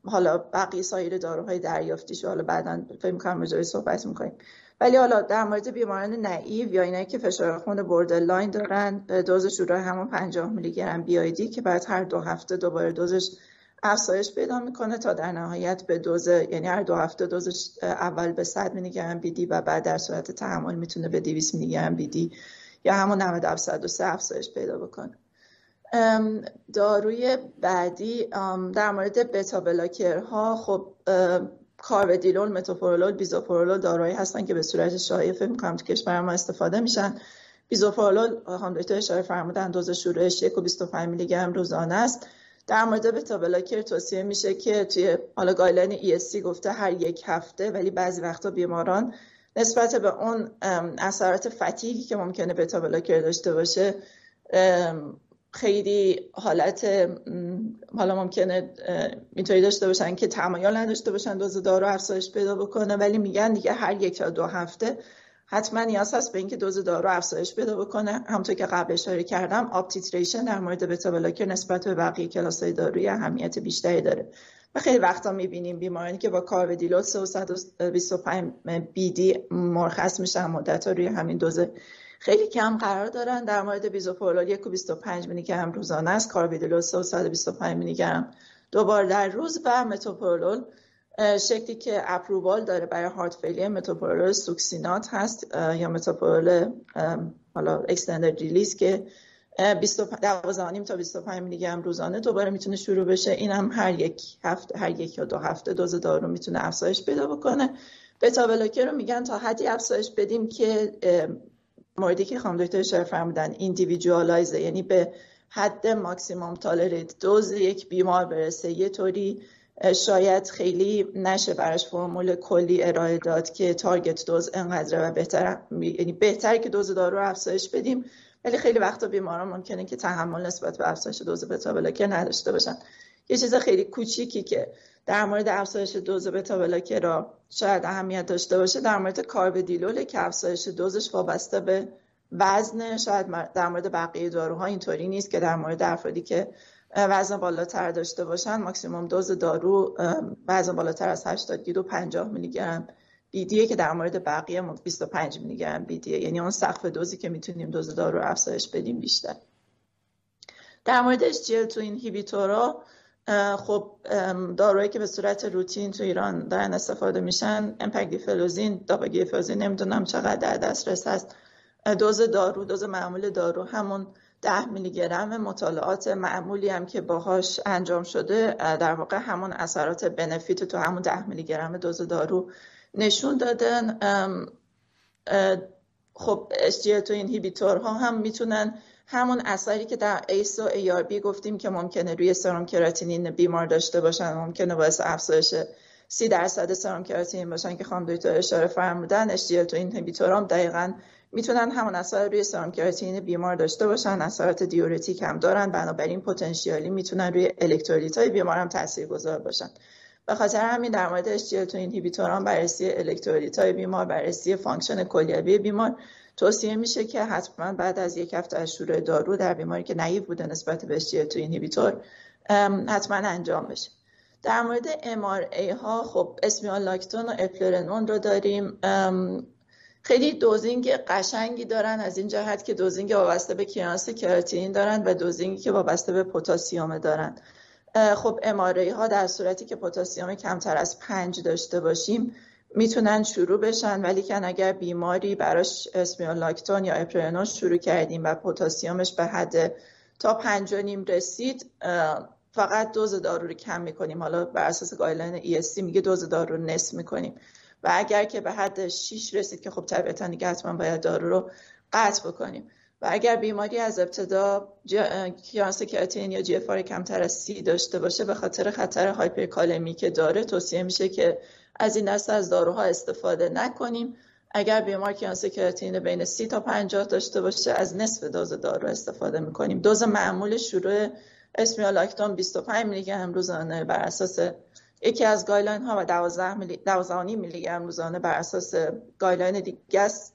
حالا بقیه سایر داروهای دریافتیش حالا بعدا فکر کنم به صحبت می‌کنیم. ولی حالا در مورد بیماران naive یا اینایی که فشار خون borderline دارن دوز شروع همون 50 میلی گرم BID که بعد هر دو هفته دوباره دوزش افزایش پیدا می‌کنه تا در نهایت به دوز یعنی هر دو هفته دوزش اول به 100 میلی گرم BID و بعد در صورت تحمل می‌تونه به 200 میلی گرم BID یا همون 90 103 افزایش پیدا بکنه. داروی بعدی در مورد بتا بلاکرها خب کارودیلول متوپرولول بیزوپرولول داروهایی هستن که به صورت شایع فکر می‌کنم تو کشور ما استفاده میشن. بیزوپرولول هم دکتر اشاره فرمودن دوز شروعش 1 و 25 میلی گرم روزانه است. در مورد بتا بلاکر توصیه میشه که توی حالا guideline ESC گفته هر یک هفته ولی بعضی وقتا بیماران نسبت به اون اثرات fatigue ی که ممکنه بتا بلاکر داشته باشه خیلی حالت حالا ممکنه اینطوری داشته باشن که تمایل نداشته باشن دوز دارو افزایش پیدا بکنه ولی میگن دیگه هر یک تا دو هفته حتما نیاز هست به اینکه دوز دارو افزایش پیدا بکنه. همونطور که قبل اشاره کردم up-titration در مورد بتا بلاکر نسبت به بقیه کلاس های دارویی اهمیت بیشتری داره. و خیلی وقتا می‌بینیم بیمارانی که با کارودیلول 325 BD مرخص میشن مدت روی همین دوز خیلی کم قرار دارن. در مورد بیزوپرولول 1 و 25 میلی گرم روزانه است. کارودیلول 325 میلی گرم دو بار در روز. و متوپرولول شکلی که approval داره برای heart failure metoprolol succinate هست یا متوپرولول حالا extended release که 12 تا 25 میلی گرم روزانه دوباره می‌تونه شروع بشه. این هم هر یک هفته هر یک یا دو هفته دوز دارو می‌تونه افزایش پیدا بکنه. بتا رو میگن تا حدی افزایش بدیم که موردی که خانم دکتر اشاره فرمودن ایندیویدوالایزه یعنی به حد ماکسیموم تالریت دوز یک بیمار برسه یه طوری شاید خیلی نشه براش فرمول کلی ارائه داد که تارگت دوز انقدره و بهتر یعنی بهتر که دوز دارو رو افزایش بدیم. ولی خیلی وقتا بیماران ممکنه که تحمل نسبت به افزایش دوز بتا بلاکر نداشته باشن. یه چیز خیلی کوچیکی که در مورد افزایش دوز بتا بلاکر را شاید اهمیت داشته باشه در مورد کاربدیلول که افزایش دوزش وابسته به وزن شاید در مورد بقیه داروها اینطوری نیست که در مورد افرادی که وزن بالاتر داشته باشن ماکسیموم دوز دارو وزن بالاتر از 80 گیلو 50 میلی گرم بیدیه که در مورد بقیه 25 میلی گرم بیدیه یعنی اون سقف دوزی که می‌تونیم دوز دارو افزایش بدیم بیشتر. در مورد SGL تو این هیبیتورا خب داروهایی که به صورت روتین تو ایران دارن استفاده میشن امپگدیفلوزین داپاگیفلوزین نمی‌دونم چقدر در دسترس هست. دوز دارو دوز معمول دارو همون ده میلی گرم مطالعات معمولی هم که باهاش انجام شده در واقع همون اثرات بنفیت تو همون ده میلی گرم دوز دارو نشون دادن. خب SGLT inhibitor ها هم می‌تونن همون اثری که در ACE و ARB گفتیم که ممکنه روی serum creatinine بیمار داشته باشن ممکنه باعث افزایش سی درصد serum creatinine باشن که خانم دکتر اشاره فرمودن SGLT inhibitor هم دقیقا می‌تونن همون اثر روی کراتینین بیمار داشته باشن اثرات diuretic هم دارن بنابراین potentially می‌تونن روی الکترولیت های بیمار هم تاثیرگذار باشن. به خاطر همین در مورد SGLT inhibitor ها بررسی الکترولیت های بیمار بررسی function کلیوی بیمار توصیه میشه که حتما بعد از یک هفته از شروع دارو در بیماری که نایب بوده نسبت به SGLT اینهیبیتور حتما انجام بشه. در مورد MRA ها خب اسمیال لاکتون و اپلرنون رو داریم. خیلی دوزینگ قشنگی دارن از این جهت که دوزینگ وابسته به کیانس کراتین دارن و دوزینگی که وابسته به پتاسیم دارن. خب اماره ها در صورتی که پتاسیم کمتر از پنج داشته باشیم می‌تونن شروع بشن ولی که اگر بیماری براش اسمیولاکتون یا اپرنون شروع کردیم و پتاسیمش به حد تا پنج و نیم رسید فقط دوز دارو رو کم می‌کنیم. حالا بر اساس گایلین ESC میگه دوز دارو رو نصف می‌کنیم. و اگر که به حد 6 رسید که خب طبیعتا دیگه حتما باید دارو رو قطع بکنیم. و اگر بیماری از ابتدا کیانس کراتین یا جی کمتر از سی داشته باشه به خاطر خطر هایپرکالمی که داره توصیه میشه که از این دسته از داروها استفاده نکنیم. اگر بیمار کلیرانس کراتینین بین سی تا 50 داشته باشه از نصف دوز دارو استفاده می‌کنیم. دوز معمول شروع اسمیالاکتون 25 میلی گرم روزانه بر اساس یکی از guideline ها و 12 میلی 12 میلی گرم روزانه بر اساس guideline دیگه است.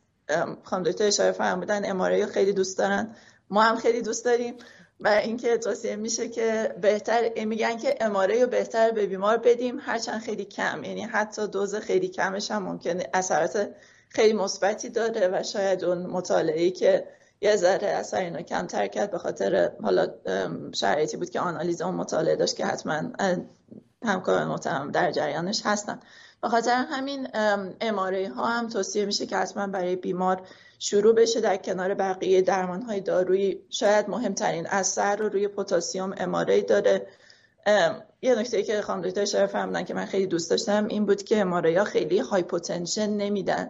خانم دکتر اشاره فرمودن MRA خیلی دوست دارن. ما هم خیلی دوست داریم و اینکه توصیه میشه که بهتر میگن که MRA رو بهتر به بیمار بدیم هرچند خیلی کم. یعنی حتی دوز خیلی کمش هم ممکنه اثرات خیلی مثبتی داره و شاید اون مطالعه که یه ذره اثر اینو کمتر کرد به خاطر حالا شرایطی بود که آنالیز اون مطالعه داشت که حتما همکاران محترم در جریانش هستن. به خاطر همین اماره ها هم توصیه میشه که حتما برای بیمار شروع بشه در کنار بقیه درمان های دارویی. شاید مهمترین اثر رو روی پتاسیم اماره داره. یه نکته که خانم دکتر اشاره فرمودن که من خیلی دوست داشتم این بود که اماره ها خیلی هایپوتنشن نمیدن.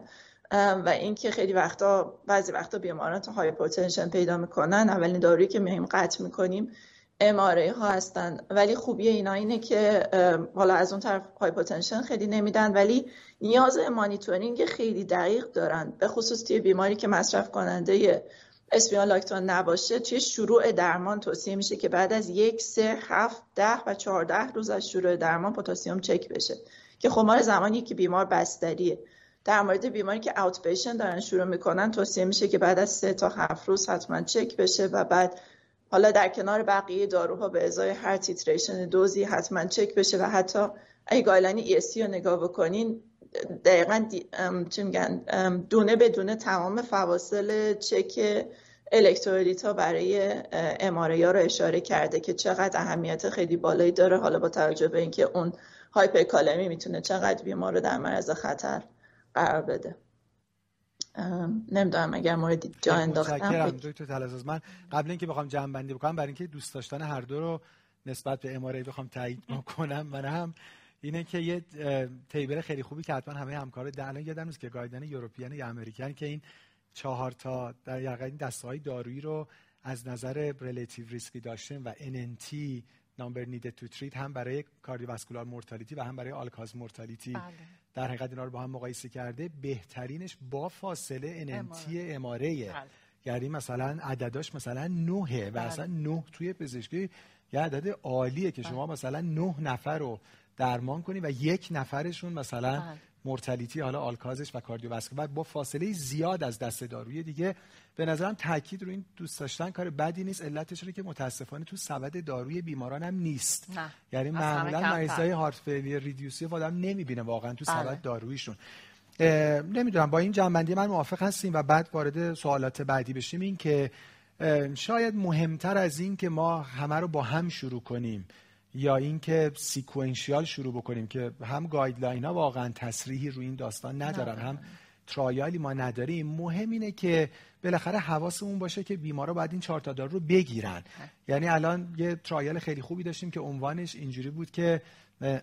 و اینکه خیلی وقتا بعضی وقتا بیماران تا hypotension پیدا می‌کنن. اولین دارویی که میایم قطع می‌کنیم MRA ها هستن. ولی خوبی اینا اینه که حالا از اون طرف hypotension خیلی نمیدن ولی نیاز مانیتورینگ خیلی دقیق دارن. به خصوص توی بیماری که مصرف کننده اسمیال لاکتون نباشه توی شروع درمان توصیه میشه که بعد از یک سه هفت ده و چهارده روز از شروع درمان پتاسیم چک بشه. که خمار زمانی که بیمار بستریه. در مورد بیماری که اوت دارن شروع می‌کنن توصیه میشه که بعد از سه تا هفت روز حتما چک بشه و بعد حالا در کنار بقیه داروها به ازای هر تیتریشن دوزی حتما چک بشه و حتی اگه گایلانی ESC رو نگاه بکنین دقیقا چی میگن؟ دونه به دونه تمام فواصل چک الکترولیت ها برای اماره ها رو اشاره کرده که چقدر اهمیت خیلی بالایی داره. حالا با توجه به اینکه اون هایپرکالمی می‌تونه چقدر بیمار رو در معرض خطر قرار بده. نمی‌دونم اگر مورد جا انداختم. من قبل اینکه بخوام جمع بندی بکنم برای اینکه دوست داشتن هر دو رو نسبت به MRA بخوام تایید بکنم من هم اینه که یه table خیلی خوبی که حتما همه همکار در الان یادم نیست که guideline European یا American که این چهار تا در این دسته های دارویی رو از نظر relative risk ی داشتن و NNT نامبر نیدد تو تریت هم برای کاردیوواسکولار مورتالیتی و هم برای آلکاز مورتالیتی بله. در حقیقت اینا رو با هم مقایسه کرده بهترینش با فاصله NNT اماره بله. یعنی مثلا عدداش مثلا نهه و بله. اصلا نه توی پزشکی یه عدد عالیه که شما مثلا نه نفر رو درمان کنی و یک نفرشون مثلا مرتلیتی حالا آلکازش و کاردیوواسکولار با فاصله زیاد از دست داروی دیگه. به نظرم تاکید رو این دوست داشتن کار بدی نیست علتش رو که متاسفانه تو سبد داروی بیماران هم نیست. نه. یعنی معمولا مریضای هارت فیلیر ریدیوسی آدم نمی‌بینه واقعا تو سبد بله. دارویشون. نمی‌دونم با این جمع‌بندی من موافق هستیم و بعد وارد سوالات بعدی بشیم. این که شاید مهمتر از این که ما همه رو با هم شروع کنیم. یا اینکه sequential شروع بکنیم که هم guideline ها واقعا تصریحی روی این داستان ندارن هم trial ی ما نداریم. مهم اینه که بالاخره حواسمون باشه که بیمارا باید این چهار تا دارو رو بگیرن. یعنی الان یه trial خیلی خوبی داشتیم که عنوانش اینجوری بود که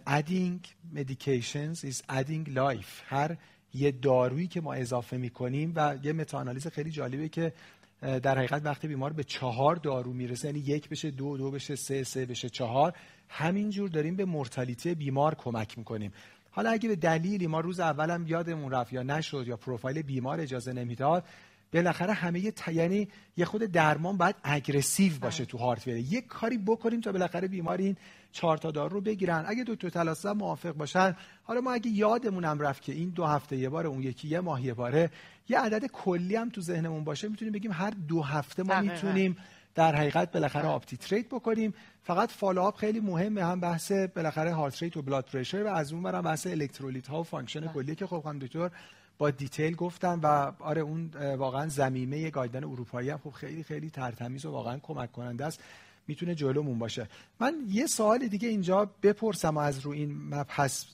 adding medications is adding life. هر یه دارویی که ما اضافه می‌کنیم و یه متاانالیز خیلی جالبه که در حقیقت وقتی بیمار به چهار دارو می‌رسه یعنی یک بشه دو دو بشه سه سه بشه چهار همینجور داریم به مرتلیته بیمار کمک می‌کنیم. حالا اگه به دلیلی ما روز اولم یادمون رفت یا نشد یا پروفایل بیمار اجازه نمی‌داد بالاخره همه ت... یعنی یه خود درمان باید اگریسیو باشه تو هارت بره یک کاری بکنیم تا بالاخره بیمار این چهار تا دارو رو بگیرن. اگه دکتر تلاسه موافق باشن حالا ما اگه یادمونم رفت که این دو هفته یه بار اون یکی یه ماه یه باره یه عدد کلی هم تو ذهنمون باشه می‌تونیم بگیم هر دو هفته ما می‌تونیم در حقیقت بالاخره up titrate بکنیم. فقط follow up خیلی مهمه. هم بحث بالاخره heart rate و blood pressure و از اون ور هم بحث الکترولیت ها و function بله. کلیوی که خب خانم دکتر با detail گفتن و آره اون واقعا زمینه guideline اروپایی هم خب خیلی خیلی ترتمیز و واقعا کمک کننده است. می‌تونه جلومون باشه. من یه سوال دیگه اینجا بپرسم از رو این مبحث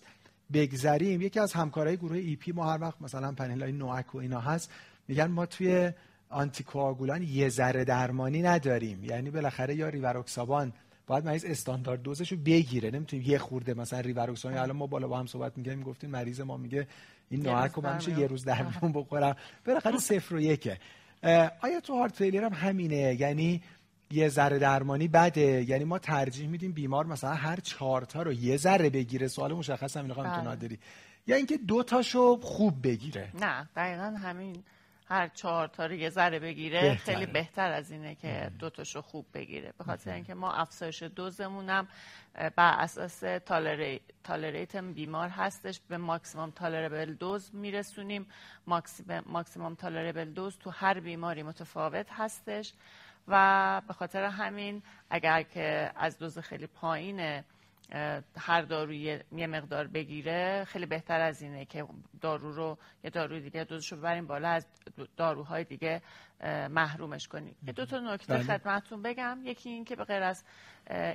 بگذریم. یکی از همکارای گروه ای پی ما هر وقت مثلا پنل های نوک و اینا هست میگن ما توی آنتیکواگولان یه ذره درمانی نداریم. یعنی بالاخره یا ریواروکسابان باید مریض استاندارد دوزشو بگیره. نمی‌تونیم یه خورده مثلا ریواروکسابان الان ما بالا با هم صحبت میگیم گفتیم مریض ما میگه این رو من یه روز درمون بخورم. بالاخره <laughs> صفر و یکه. آیا تو هارت فیلیر هم همینه؟ یعنی یه ذره درمانی بده. یعنی ما ترجیح میدیم بیمار مثلا هر چهار تا رو یه ذره بگیره. سوال مشخص هم اینو بله. نداری یا اینکه دو تاشو خوب بگیره. نه دقیقا همین. هر چهار تا رو یه ذره بگیره خیلی بهتر از اینه که دو تاشو خوب بگیره. به خاطر اینکه ما افزایش دوزمونم بر اساس تالریت بیمار هستش. به ماکسیمم تالربل دوز میرسونیم. maximum tolerable dose تو هر بیماری متفاوت هستش. و به خاطر همین اگر که از دوز خیلی پایین هر داروی یه مقدار بگیره خیلی بهتر از اینه که دارو رو یه داروی دیگه دوزش رو ببریم بالا از داروهای دیگه محرومش کنیم دو تا نکته بله. خدمتتون بگم یکی این که به غیر از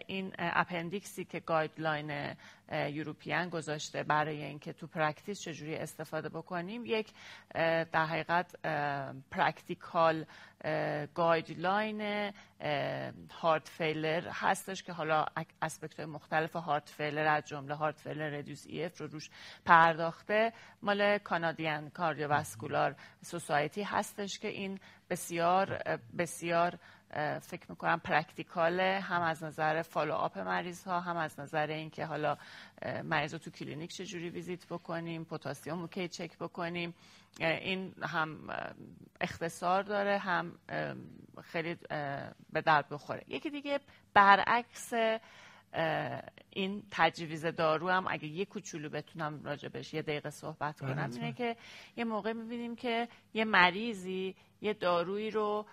این appendix ی که guideline European گذاشته برای اینکه تو practice چجوری استفاده بکنیم یک در حقیقت practical guideline heart failure هستش که حالا aspect مختلف heart failure از جمله heart failure reduced EF رو روش پرداخته. مال Canadian Cardiovascular Society هستش که این بسیار بسیار فکر می‌کنم practical ه هم از نظر follow up مریض ها هم از نظر اینکه حالا مریض رو تو کلینیک چجوری ویزیت بکنیم پتاسیم رو کی چک بکنیم. این هم اختصار داره هم خیلی به درد بخوره. یکی دیگه برعکس این تجویز دارو هم اگه یه کوچولو بتونم راجبش یه دقیقه صحبت کنم اینه که یه موقع می‌بینیم که یه مریضی یه دارویی رو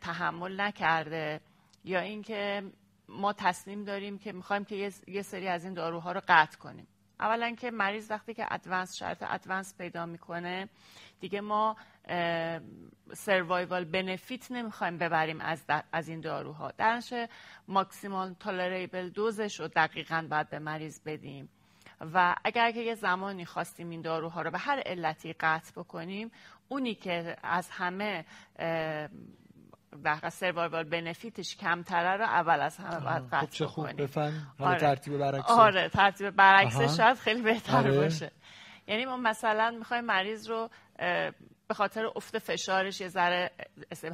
تحمل نکرده. یا اینکه ما تصمیم داریم که می‌خوایم که یه سری از این داروها رو قطع کنیم. اولا که مریض وقتی که ادوانس شرط ادوانس پیدا می‌کنه دیگه ما سروایوال بنفیت نمی‌خوایم ببریم از, از این داروها. درنش ماکسیمال تالریبل دوزش رو دقیقا باید به مریض بدیم. و اگر که یه زمانی خواستیم این داروها رو به هر علتی قطع بکنیم اونی که از همه در سروایوال بنفیتش کمتره رو اول از همه باید قطع خب خوب بفهم. آره. ترتیب برعکس آره ترتیب برعکسش شاید خیلی بهتر آره. باشه. یعنی ما مثلا می‌خوایم مریض رو به خاطر افت فشارش یه ذره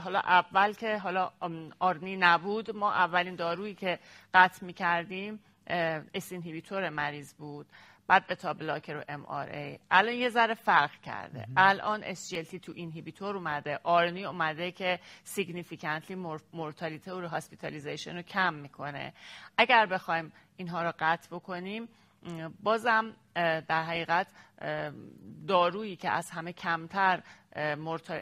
حالا اول که حالا آرنی نبود ما اولین دارویی که قطع می‌کردیم اسینهیبیتور مریض بود. بعد بتا بلاکر و ام آر ای الان یه ذره فرق کرده. الان SGLT تو اینهیبیتور اومده. آرنی اومده که significantly mortality و hospitalization رو کم می‌کنه. اگر بخوایم اینها رو قطع بکنیم بازم در حقیقت دارویی که از همه کمتر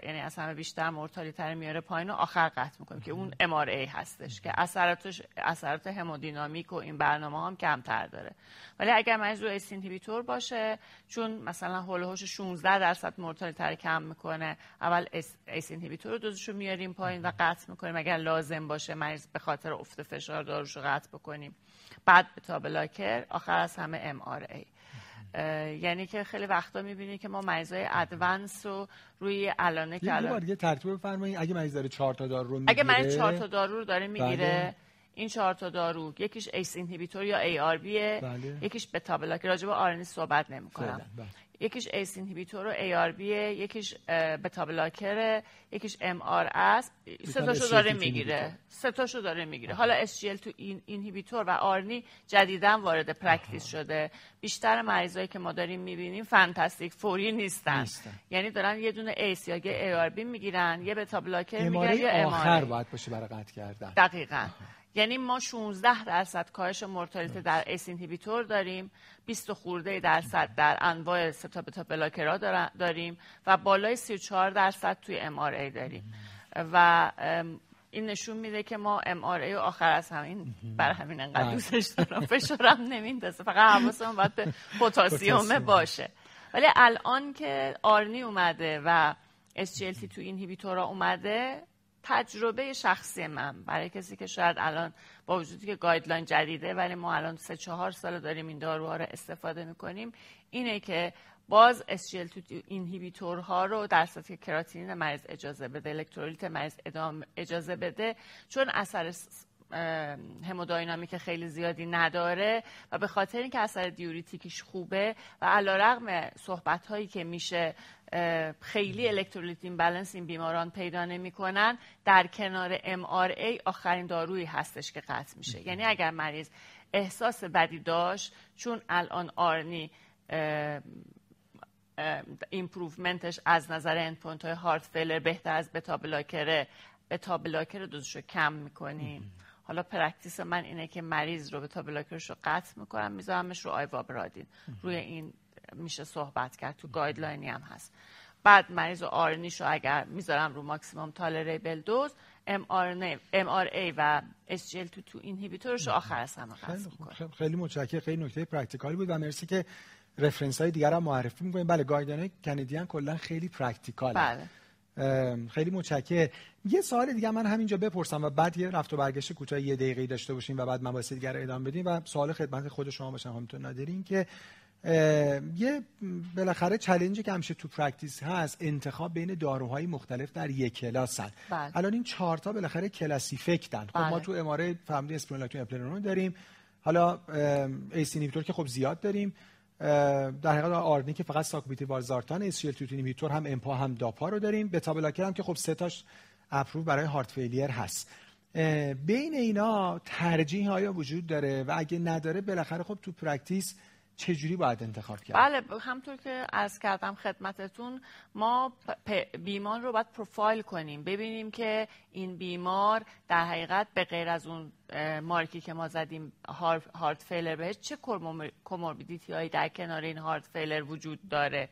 یعنی از همه بیشتر mortality رو میاره پایین و آخر قطع می‌کنیم که اون MRA هستش که اثراتش اثرات همودینامیک و این برنامه هم کمتر داره. ولی اگر مریض رو ACE inhibitor باشه چون مثلا هولوش 16 درصد mortality رو کم می‌کنه اول ACE inhibitor رو میاریم پایین و قطع می‌کنیم. اگر لازم باشه مریض به خاطر افت فشار داروش رو قطع بکنیم. بعد beta blocker آخر از همه MRA یعنی که خیلی وقتا می‌بینی که ما مریضای advanced رو روی الانه که الان یه ترتیب بفرمایید اگه مریض داره 4 تا دارو رو می‌گیره اگه مریض 4 تا دارو رو داره می‌گیره بله. این چهار تا دارو یکیش ACE inhibitor یا ARB ه بله. یکیش beta blocker راجع به ARNI صحبت نمی‌کنم. یکیش ACE inhibitor و ARB ه یکیش beta blocker یکیش MRA س سه تاشو داره می‌گیره. سه تاشو داره می‌گیره. حالا اس جی ال تو این اینهیبیتور و آرنی جدیدا وارد practice شده. بیشتر مریضایی که ما داریم می‌بینیم fantastic four ی نیستن, یعنی دارن یه دونه ACE یا یه ARB می‌گیرن یه beta blocker می‌گیرن یا MRA باید باشه برای قطع کردن. دقیقاً. یعنی ما 16 درصد کاهش مورتالیته در ACE inhibitor داریم 20 خورده درصد در انواع ستا بتا بلاکرا داریم و بالای 34 درصد توی ام داریم. و این نشون میده که ما ام آر ای آخر از همین بر همین انقدر بله. دوستش دارم. فشارم نمیندازه فقط حواسمون باید به پتاسیم باشه. ولی الان که آرنی اومده و SGLT تو اینهیبیتورا اومده تجربه شخصی من. برای کسی که شاید الان با وجودی که guideline جدیده ولی ما الان سه چهار سال داریم این داروها رو استفاده می‌کنیم اینه که باز SGLT inhibitor ها رو در سطح کراتینین مریض اجازه بده الکترولیت مریض اجازه بده چون اثر hemodynamic خیلی زیادی نداره و به خاطر اینکه اثر diuretic ش خوبه و علیرغم صحبت هایی که میشه خیلی electrolyte imbalance این بیماران پیدا نمی‌کنن. در کنار MRA آخرین دارویی هستش که قطع میشه. یعنی اگر مریض احساس بدی داشت چون الان ARNI improvement ش از نظر endpoint های heart failure بهتر از beta blocker ه beta blocker دوزش رو کم می‌کنیم. حالا practice من اینه که مریض رو beta blocker ش رو قطع می‌کنم میذارمش رو ivabradine روی این میشه صحبت کرد تو guideline ی هم هست. بعد مریض ARNI ش رو اگر می‌ذارم رو maximum tolerable dose MRA و SGLT2 inhibitor ش رو آخر از همه خیلی, خیلی متشکرم. خیلی نکته practical ی بود و مرسی که reference های دیگر هم معرفی می‌کنیم. بله guideline Canadian کلا خیلی practical بله. خیلی متشکرم. یه سوال دیگه من همینجا بپرسم و بعد یه رفت و برگشت کوتاه یه دقیقه داشته باشیم و بعد مباحث دیگر رو ادامه بدیم و سوال خدمت خود شما باشم همینطور ندارین که یه بالاخره challenge ی که همیشه تو practice هست انتخاب بین داروهای مختلف در یک کلاس هست. بله. الان این چهار تا بالاخره classification خب ما بله. تو MRA فهمیدیم spironolactone eplerenone داریم. حالا ACE inhibitor که خب زیاد داریم. در حقیقت ARNI که فقط sacubitril valsartan SGLT2 inhibitor هم empa هم dapa رو داریم. beta blocker هم که خب سه تاش approve برای heart failure هست. بین اینا ترجیح آیا وجود داره و اگه نداره بالاخره خب تو practice چجوری باید انتخاب کرد؟ بله همطور که از کردم خدمتتون ما بیمار رو باید پروفایل کنیم ببینیم که این بیمار در حقیقت به غیر از اون مارکی که ما زدیم هارت فیلر بهش چه کوموربیدیتی هایی در کنار این هارت فیلر وجود داره؟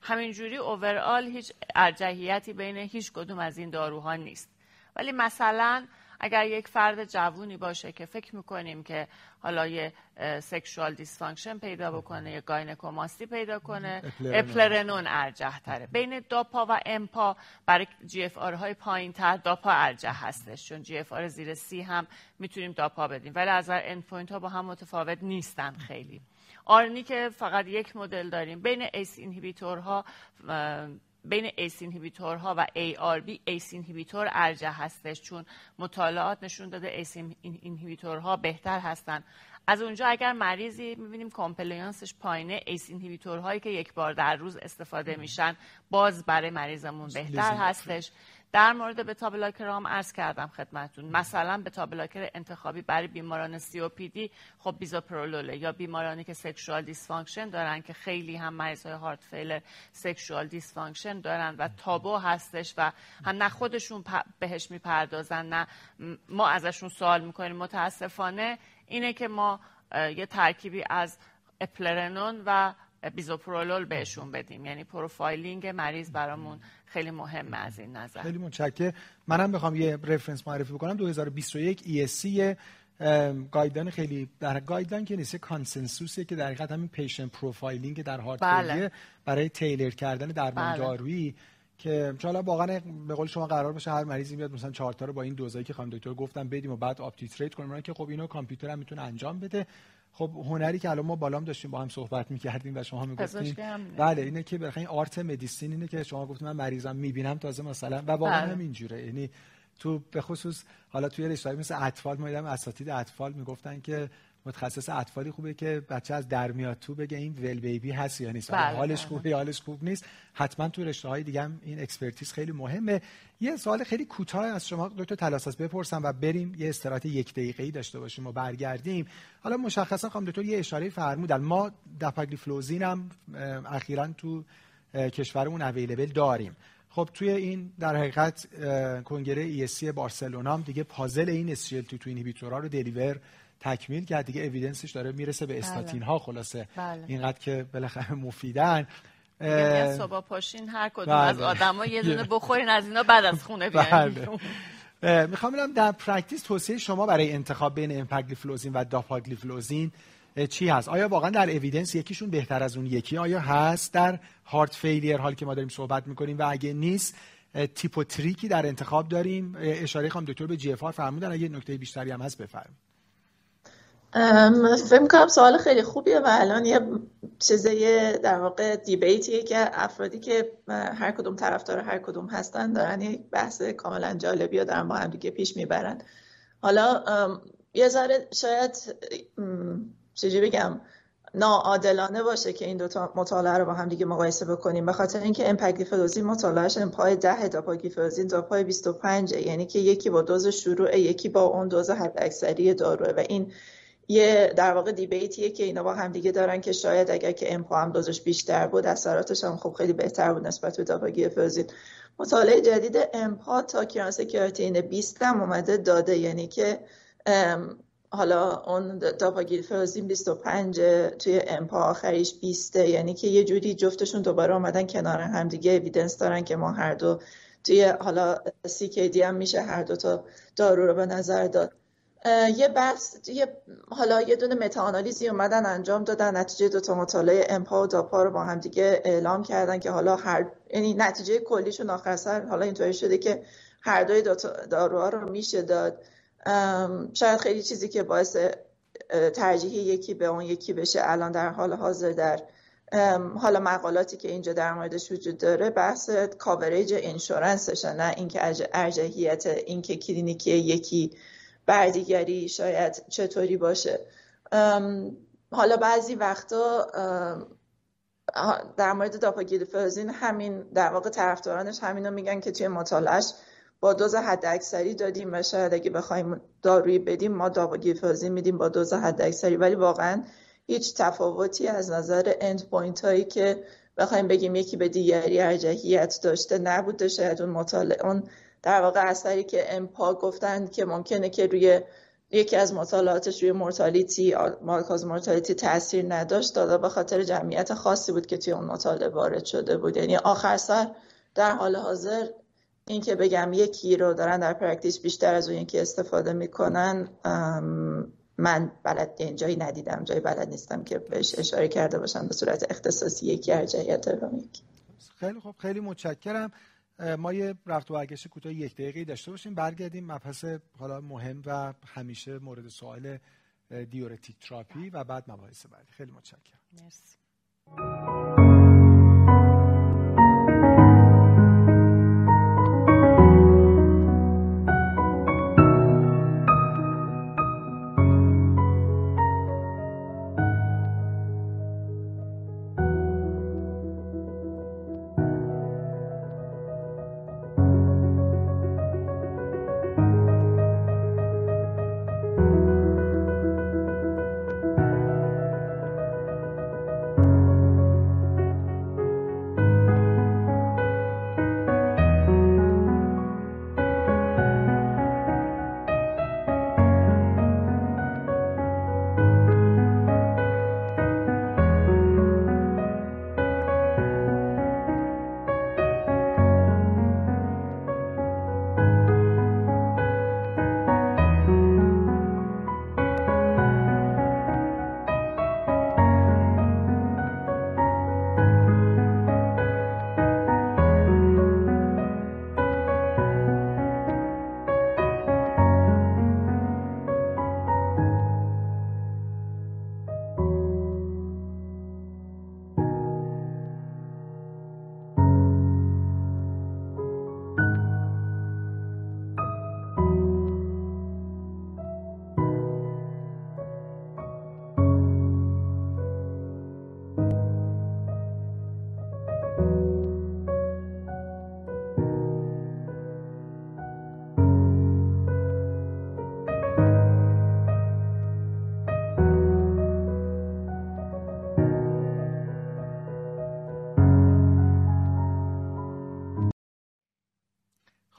همینجوری اوورال هیچ ارجحیتی بین هیچ کدوم از این داروها نیست. ولی مثلا اگر یک فرد جوونی باشه که فکر می‌کنیم که حالا یه sexual dysfunction پیدا بکنه یه gynecomastia پیدا کنه eplerenone. ارجح تره. بین dapa و empa برای GFR های پایین تر dapa ارجح هستش چون GFR زیر سی هم می‌تونیم dapa بدیم. ولی از endpoint ها با هم متفاوت نیستن خیلی. ARNI که فقط یک مدل داریم. بین ACE inhibitor ها بین ACE inhibitor ها و ARB ACE inhibitor ارجح هستش چون مطالعات نشون داده ACE inhibitor ها بهتر هستن. از اونجا اگر مریضی می‌بینیم compliance ش پایینه. ACE inhibitor هایی که یک بار در روز استفاده میشن باز برای مریضمون بهتر هستش. در مورد beta blocker هم عرض کردم خدمتون مثلا beta blocker انتخابی برای بیماران دی خب bisoprolol ه یا بیمارانی که sexual dysfunction دارن که خیلی هم مریض های heart failure sexual dysfunction دارن و تابو هستش و هم نه خودشون بهش می‌پردازن نه ما ازشون سوال می‌کنیم. متاسفانه اینه که ما یه ترکیبی از eplerenone و bisoprolol بهشون بدیم. یعنی profiling مریض برامون خیلی مهمه از این نظر. خیلی متشکرم منم بخوام یه reference معرفی بکنم. 2021 ESC guideline خیلی در guideline که نیست consensus یه که در حقیقت همین patient profiling در heart بله. برای tailor کردن درمان بله. دارویی که چون واقعا به قول شما قرار باشه هر مریضی میاد مثلا چهار تا رو با این دوزایی که خانم دکتر گفتم بدیم و بعد up-titrate کنیم. که خب اینو کامپیوتر هم می‌تونه انجام بده. خب هنری که الان ما بالام داشتیم با هم صحبت می‌کردیم و شما می‌گفتین. بله اینه که این art medicine اینه که شما گفتید من مریضم می‌بینم تازه مثلا. و واقعا بله. هم اینجوره یعنی تو به خصوص حالا توی رشته مثل اطفال ما دیدم اساتید اطفال می‌گفتن که متخصص اطفالی خوبه که بچه از در میاد تو بگه این well baby هست یا نیست. بله حالش بله. خوبه حالش خوب نیست. حتما تو رشته های دیگه هم این expertise خیلی مهمه. یه سوال خیلی کوتاه از شما دکتر تلاساس بپرسم و بریم یه استراحت یک دقیقه‌ای داشته باشیم و برگردیم. حالا مشخصا خانم دکتر یه اشاره فرمودن. ما dapagliflozin هم اخیرا تو کشورمون available داریم. خب توی این در حقیقت کنگره ESC بارسلونا هم دیگه پازل این SGLT2 تو رو deliver تکمیل کرد. دیگه evidence ش داره می‌رسه به استاتین بله. ها خلاصه بله. اینقدر که بالاخره مفیدن. یعنی صبح پاشین هر کدوم بله. از آدما یه دونه <laughs> بخورین از اینا بعد از خونه بیاین. بله. می‌خوام ببینم در practice توصیه شما برای انتخاب بین امپاگلیفلوزین و dapagliflozin چی هست؟ آیا واقعا در evidence یکیشون بهتر از اون یکی؟ آیا هست در heart failure حال که ما داریم صحبت می‌کنیم و اگه نیست tip و trick ی در انتخاب داریم. اشاره خانم دکتر به GFR فرمودن. اگه نکته بیشتری هم هست بفرمایید. فکر کنم سوال خیلی خوبیه و الان یه چیزه در واقع debate یه که افرادی که هر کدوم طرفدار هر کدوم هستن دارن یک بحث کاملا جالبی رو دارن با هم دیگه پیش می‌برن. حالا یه ذره شاید چجوری بگم ناعادلانه باشه که این دوتا مطالعه رو با هم دیگه مقایسه بکنیم. به خاطر اینکه امپاگلیفلوزین مطالعهش پای 10 dapagliflozin تا پای 25 یعنی که یکی با دوز شروع یکی با اون دوز حد اکثری داروه و این یه در واقع دیبیتیه که اینا با هم دیگه دارن که شاید اگر که امپا هم دوزش بیشتر بود اثراتش هم خب خیلی بهتر بود نسبت به داپاگلیفلوزین مطالعه جدید امپا تا کرانس کراتین 20 هم اومده داده یعنی که حالا اون داپاگلیفلوزین 25 توی امپا آخریش 20 یعنی که یه جوری جفتشون دوباره اومدن کنار هم دیگه اویدنس دارن که ما هر دو توی حالا CKD هم میشه هر دو تا دارو رو به نظر داد. یه بحث یه حالا یه دونه متاانالیزی اومدن انجام دادن نتیجه دو تا مطالعه امپا و داپا رو با هم دیگه اعلام کردن که حالا هر یعنی نتیجه کلیشون آخر سر حالا اینطوری شده که هر دوی داروها رو میشه داد. شاید خیلی چیزی که باعث ترجیح یکی به اون یکی بشه الان در حال حاضر در حالا مقالاتی که اینجا در موردش وجود داره بحث coverage insurance شه نه اینکه ارجحیت اینکه clinically یکی بردیگری شاید چطوری باشه. حالا بعضی وقتا در مورد داپاگلیفلوزین همین در واقع طرفدارانش همینو میگن که توی مطالعهش با دوز حد اکثری دادیم و شاید اگه بخوایم دارویی بدیم ما داپاگلیفلوزین میدیم با دوز حد اکثری ولی واقعا هیچ تفاوتی از نظر end point هایی که بخوایم بگیم یکی به دیگری ارجحیت داشته نبوده. شاید اون مطالعه اون در واقع اثری که امپا گفتن که ممکنه که روی یکی از مطالعاتش روی mortality all-cause mortality تاثیر نداشت داده به خاطر جمعیت خاصی بود که توی اون مطالعه وارد شده بود. یعنی آخر سر در حال حاضر اینکه بگم یکی رو دارن در practice بیشتر از اون یکی استفاده می‌کنن من بلد جایی ندیدم جایی بلد نیستم که بهش اشاره کرده باشم به صورت اختصاصی یکی ارجحیت یکی خیلی خوب خیلی متشکرم. ما یه رفت و برگشت کوتاه یک دقیقه داشته باشیم برگردیم مبحث حالا مهم و همیشه مورد سوال دیورتیک تراپی و بعد مباحث بعدی. خیلی متشکرم. مرسی.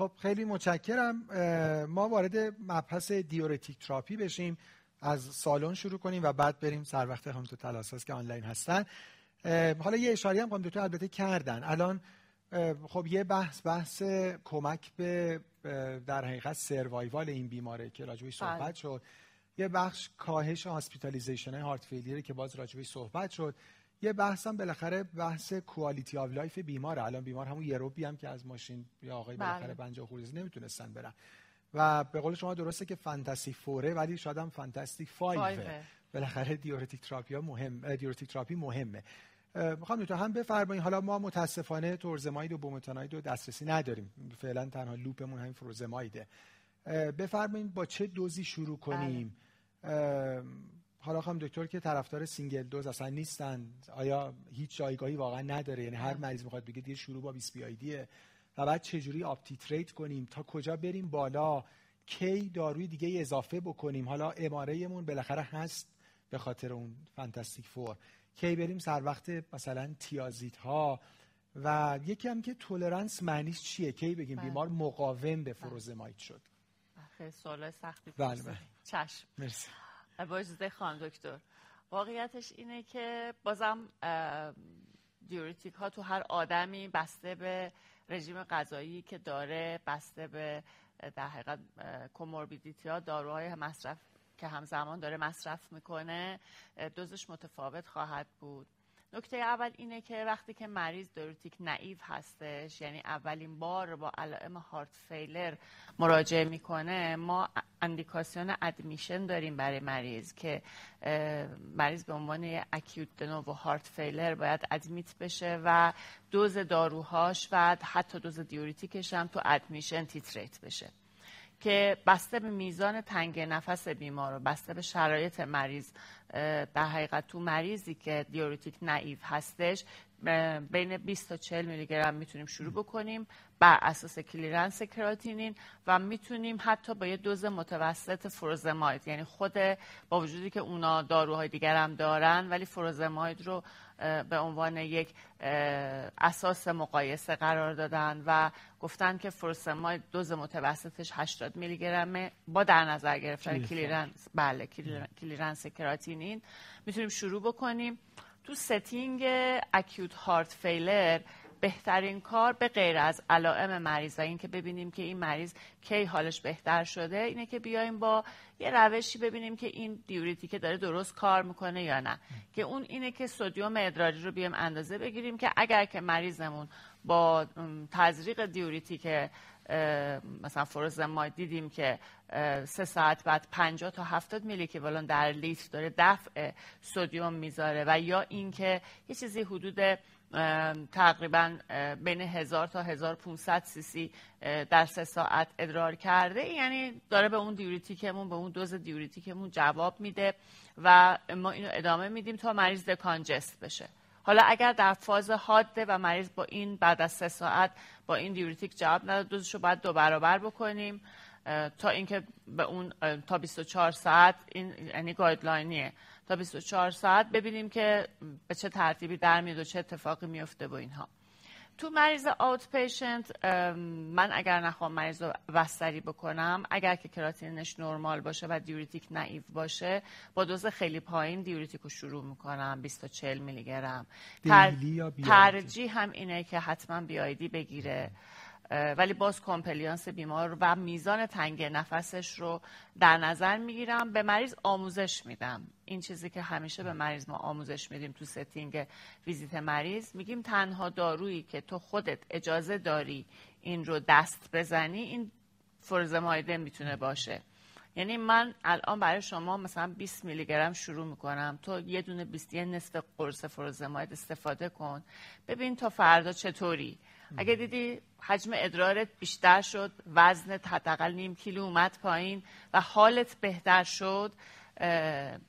خب خیلی متشکرم. ما وارد مبحث دیورتیک تراپی بشیم. از سالن شروع کنیم و بعد بریم سر وقت هم تو تلاساس که آنلاین هستن. حالا یه اشاری هم دو البته کردن. الان خب یه بحث بحث کمک به در حقیقت سروایوال این بیماره که راجبش صحبت بله. شد. یه بخش کاهش هاسپیتالیزیشن هارت فیلیره که باز راجبش صحبت شد. یه بحثم بالاخره بحث کوالیتی آف لایف بیماره. الان بیمار همون یروبی هم که از ماشین یا آقای بله. بالاخره 50 خورده نمی‌تونستن برن. و به قول شما درسته که fantastic four ه ولی شاید هم fantastic five ه بالاخره diuretic therapy مهم diuretic therapy مهمه. می‌خوام تو هم بفرمایید. حالا ما متاسفانه تورزماید و بومتاناید رو دسترسی نداریم. فعلا تنها loop مون همین فروزمایده. بفرمایید با چه دوزی شروع کنیم؟ بله. حالا خواهم دکتر که طرفدار single dose اصلا نیستن. آیا هیچ جایگاهی واقعا نداره؟ یعنی هر مریض می‌خواد بگه دیر شروع با 20 BID و بعد چجوری up-titrate کنیم؟ تا کجا بریم بالا؟ کی داروی دیگه اضافه بکنیم؟ حالا MRA مون بالاخره هست به خاطر اون fantastic four. کی بریم سر وقت مثلا تیازید ها و یکی هم که tolerance معنیش چیه؟ کی بگیم بله. بیمار مقاوم به بله. فروزماید شد؟ خیلی سوال سختی بله بله. چشم. مرسی. با اجازه خانم دکتر. واقعیتش اینه که بازم دیوریتیک ها تو هر آدمی بسته به رژیم غذایی که داره بسته به در حقیقت کوموربیدیتی ها داروهای مصرف که همزمان داره مصرف می‌کنه دوزش متفاوت خواهد بود. نکته اول اینه که وقتی که مریض دوریتیک نعیف هستش یعنی اولین بار با علائم هارت فیلر مراجعه می‌کنه ما اندیکاسیون ادمیشن داریم برای مریض که مریض به عنوان acute de novo heart failure باید admit بشه و دوز داروهاش و حتی دوز diuretic ش هم تو admission titrate بشه. که بسته به میزان تنگ نفس بیمار و بسته به شرایط مریض در حقیقت تو مریضی که diuretic naive هستش بین 20 تا 40 میلی گرم می‌تونیم شروع بکنیم بر اساس clearance کراتینین و می‌تونیم حتی با یه دوز متوسط فروزماید. یعنی خود با وجودی که اونا داروهای دیگر هم دارن ولی فروزماید رو به عنوان یک اساس مقایسه قرار دادن و گفتن که فروزماید دوز متوسطش 80 میلی گرمه. با در نظر گرفتن clearance بله clearance کراتینین. می‌تونیم شروع بکنیم. تو setting acute heart failure بهترین کار به غیر از علائم مریض و اینکه ببینیم که این مریض کی حالش بهتر شده اینه که بیایم با یه روشی ببینیم که این دیوریتی که داره درست کار می‌کنه یا نه. که اون اینه که سدیم ادراری رو بیایم اندازه بگیریم که اگر که مریضمون با تزریق دیوریتی که مثلا ما دیدیم که سه ساعت بعد 50 تا 70 میلی که در لیتر داره دفع سودیوم می‌ذاره و یا اینکه یه چیزی حدود تقریبا بین 1000 تا 1500 سی سی در سه ساعت ادرار کرده. یعنی داره به اون diuretic مون به اون دوز diuretic مون جواب میده و ما اینو ادامه میدیم تا مریض decongest بشه. حالا اگر در فاز حاده و مریض با این بعد از سه ساعت با این diuretic جواب نداد دوزش رو باید دو برابر بکنیم تا اینکه به اون تا 24 ساعت این یعنی guideline یه. تا 24 ساعت ببینیم که به چه ترتیبی در میاد و چه اتفاقی میفته با اینها. تو مریض outpatient من اگر نخوام مریض رو بستری بکنم اگر که کراتینش نرمال باشه و diuretic naive باشه با دوز خیلی پایین diuretic رو شروع می‌کنم 20 تا 40 میلی گرم ترجیحم اینه که حتما BID بگیره. ولی باز compliance بیمار و میزان تنگ نفسش رو در نظر می‌گیرم. به مریض آموزش میدم. این چیزی که همیشه به مریض ما آموزش میدیم تو setting ویزیت مریض. میگیم تنها دارویی که تو خودت اجازه داری این رو دست بزنی این فروزمایده می‌تونه باشه. یعنی من الان برای شما مثلا 20 میلی گرم شروع می‌کنم. تو یه دونه 20 یه نصف قرص فروزماید استفاده کن. ببین تا فردا چطوری. اگه دیدی حجم ادرارت بیشتر شد وزنت حداقل نیم کیلو اومد پایین و حالت بهتر شد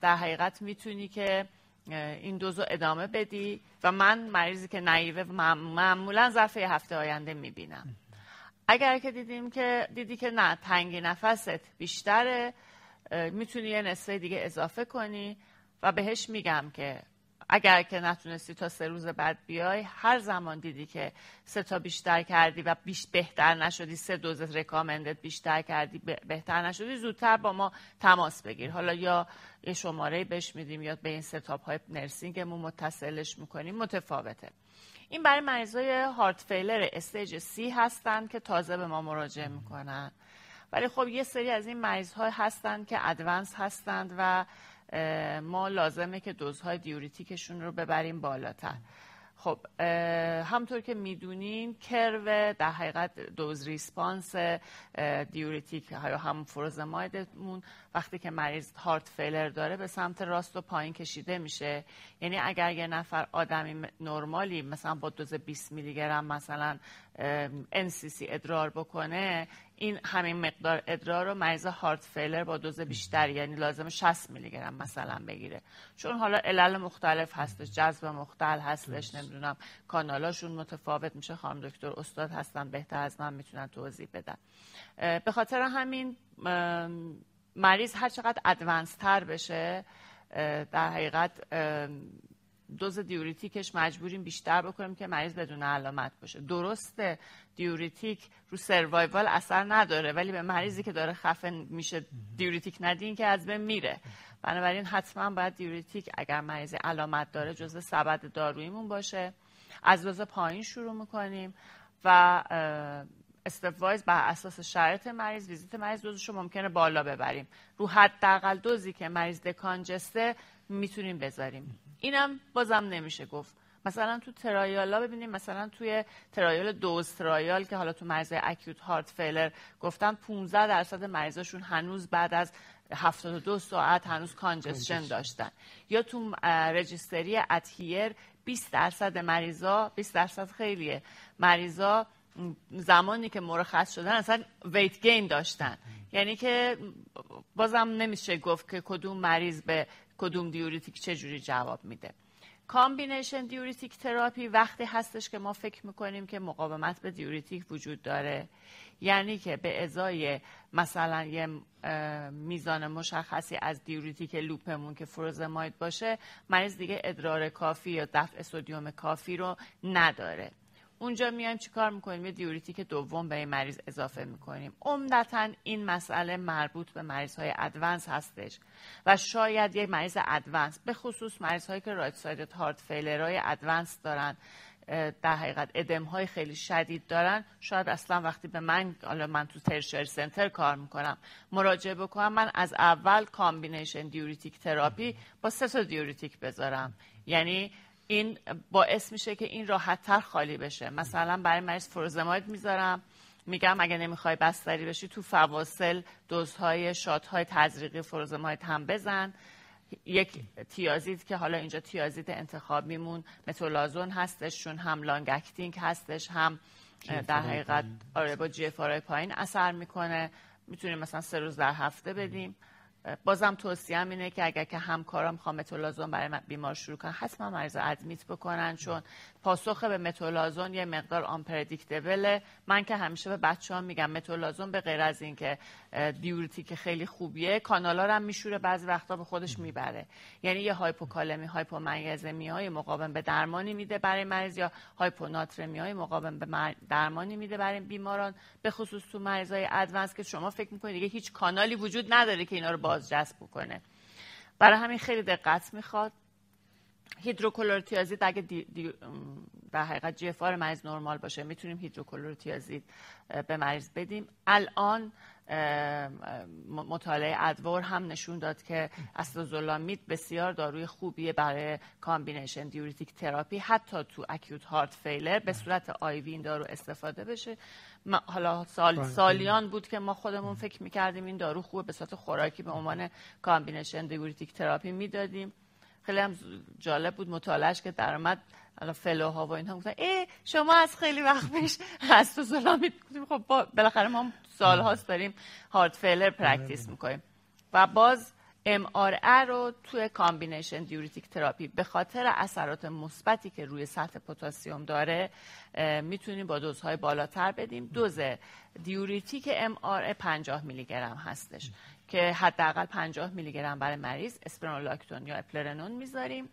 در حقیقت می‌تونی که این دوزو ادامه بدی و من مریضی که نایوه معمولا ظرف هفته آینده می‌بینم. اگر که دیدیم که دیدی که نه تنگی نفست بیشتره می‌تونی یه نصفه دیگه اضافه کنی و بهش میگم که اگر که نتونستی تا سه روز بعد بیای هر زمان دیدی که سه تا بیشتر کردی و بیش بهتر نشدی سه دوز رکامندت بیشتر کردی بهتر نشدی زودتر با ما تماس بگیر. حالا یا یه شماره بهش میدیم یا به این setup های nursing مون متصلش می‌کنیم متفاوته. این برای مریضای heart failure stage C هستن که تازه به ما مراجعه می‌کنن. ولی خب یه سری از این مریض های هستن که advanced هستند و ما لازمه که دوزهای diuretic شون رو ببریم بالاتر. خب همونطور که می‌دونین curve در حقیقت dose response دیوریتیک یا هم فروزمایدمون وقتی که مریض هارت فیلر داره به سمت راست و پایین کشیده میشه. یعنی اگر یه نفر آدمی نرمالی مثلا با دوز 20 میلی گرم مثلا NCC ادرار بکنه این همین مقدار ادرار رو مریض هارت فیلر با دوز بیشتری یعنی لازم 60 میلی گرم مثلا بگیره. چون حالا علل مختلف هستش جذب مختل هستش نمی‌دونم کانالاشون متفاوت میشه. خانم دکتر استاد هستن بهتر از من می‌تونن توضیح بدن. به خاطر همین مریض هر چقدر advanced تر بشه در حقیقت دوز diuretic ش مجبوریم بیشتر بکنیم که مریض بدون علامت باشه. درسته diuretic رو survival اثر نداره ولی به مریضی که داره خفه میشه diuretic ندین که از بین میره. بنابراین حتما باید diuretic اگر مریضی علامت داره جزء سبد داروییمون باشه. از دوز پایین شروع می‌کنیم و stepwise بر اساس شرایط مریض ویزیت مریض دوزش رو ممکنه بالا ببریم. رو حداقل دوزی که مریض decongest ه می‌تونیم بذاریم. اینم بازم نمیشه گفت. مثلا تو trial ا ببینیم مثلا توی trial دوز trial که حالا تو مریض acute heart failure گفتن 15 درصد مریضاشون هنوز بعد از 72 ساعت هنوز congestion داشتن. یا تو registry ADHERE 20 درصد مریضا 20 درصد خیلیه. مریضا زمانی که مرخص شدن اصلا weight gain داشتن. یعنی که بازم نمیشه گفت که کدوم مریض به کدوم diuretic چجوری جواب میده. combination diuretic therapy وقتی هستش که ما فکر می‌کنیم که مقاومت به diuretic وجود داره. یعنی که به ازای مثلا یه میزان مشخصی از diuretic loop مون که furosemide باشه مریض دیگه ادرار کافی یا دفع sodium کافی رو نداره. اونجا میایم چیکار می‌کنیم؟ یه diuretic دوم به این مریض اضافه می‌کنیم. عمدتا این مسئله مربوط به مریض های advanced هستش و شاید یک مریض advanced به خصوص مریض هایی که right-sided heart failure های advanced دارن در حقیقت ادم های خیلی شدید دارن. شاید اصلا وقتی به من حالا من تو tertiary center کار می‌کنم مراجعه بکنم من از اول combination diuretic therapy با سه تا diuretic بذارم. یعنی این باعث میشه که این راحتتر خالی بشه. مثلا برای مریض furosemide می‌ذارم. میگم اگه نمی‌خوای بستری بشی تو فواصل دوزهای شادهای تزریقی furosemide هم بزن. یک thiazide که حالا اینجا thiazide انتخاب میمون. metolazone هستش چون هم long acting هستش هم در حقیقت آره با جی پایین اثر می‌کنه. می‌تونیم مثلا سه روز در هفته بدیم. بازم توصیه اینه که اگر که همکاران می‌خوان متولازون برای بیمار شروع کنن حتما مریض ادمیت بکنن چون پاسخ به متولازون یه مقدار آنپردیکتبله من که همیشه به بچه ها میگم متولازون به غیر از اینکه دیورتیک خیلی خوبیه کانالا هم میشوره بعضی وقتا به خودش می‌بره. یعنی یه هایپوکالمی هایپومنگزمی های مقاوم به درمانی میده برای مریض یا hyponatremia های مقاوم به درمانی میده برای بیماران. به خصوص تو مریض های advanced که شما فکر می‌کنید دیگه هیچ کانالی وجود نداره که اینا رو بازجذب بکنه. برای همین خیلی دقت می‌خواد. hydrochlorothiazide اگه دی, دی در حقیقت GFR مریض نرمال باشه. می‌تونیم hydrochlorothiazide به مریض بدیم. الان مطالعه ADVOR هم نشون داد که acetazolamide بسیار داروی خوبیه برای combination diuretic therapy. حتی تو acute heart failure به صورت IV این دارو استفاده بشه. حالا سال. سالیان بود که ما خودمون فکر می‌کردیم این دارو خوبه به صورت خوراکی به عنوان combination diuretic therapy می‌دادیم. خیلی هم جالب بود مطالعهش که درآمد حالا fellow ها و اینها گفتن ای شما از خیلی وقت پیش acetazolamide خب بالاخره ما سال هاست داریم heart failure practice می‌کنیم. و باز MRA رو توی combination diuretic therapy به خاطر اثرات مثبتی که روی سطح پتاسیم داره می‌تونیم با دوزهای بالاتر بدیم. دوز diuretic MRA 50 میلی گرم هستش. که حداقل 50 میلی گرم برای مریض spironolactone یا eplerenone می‌ذاریم.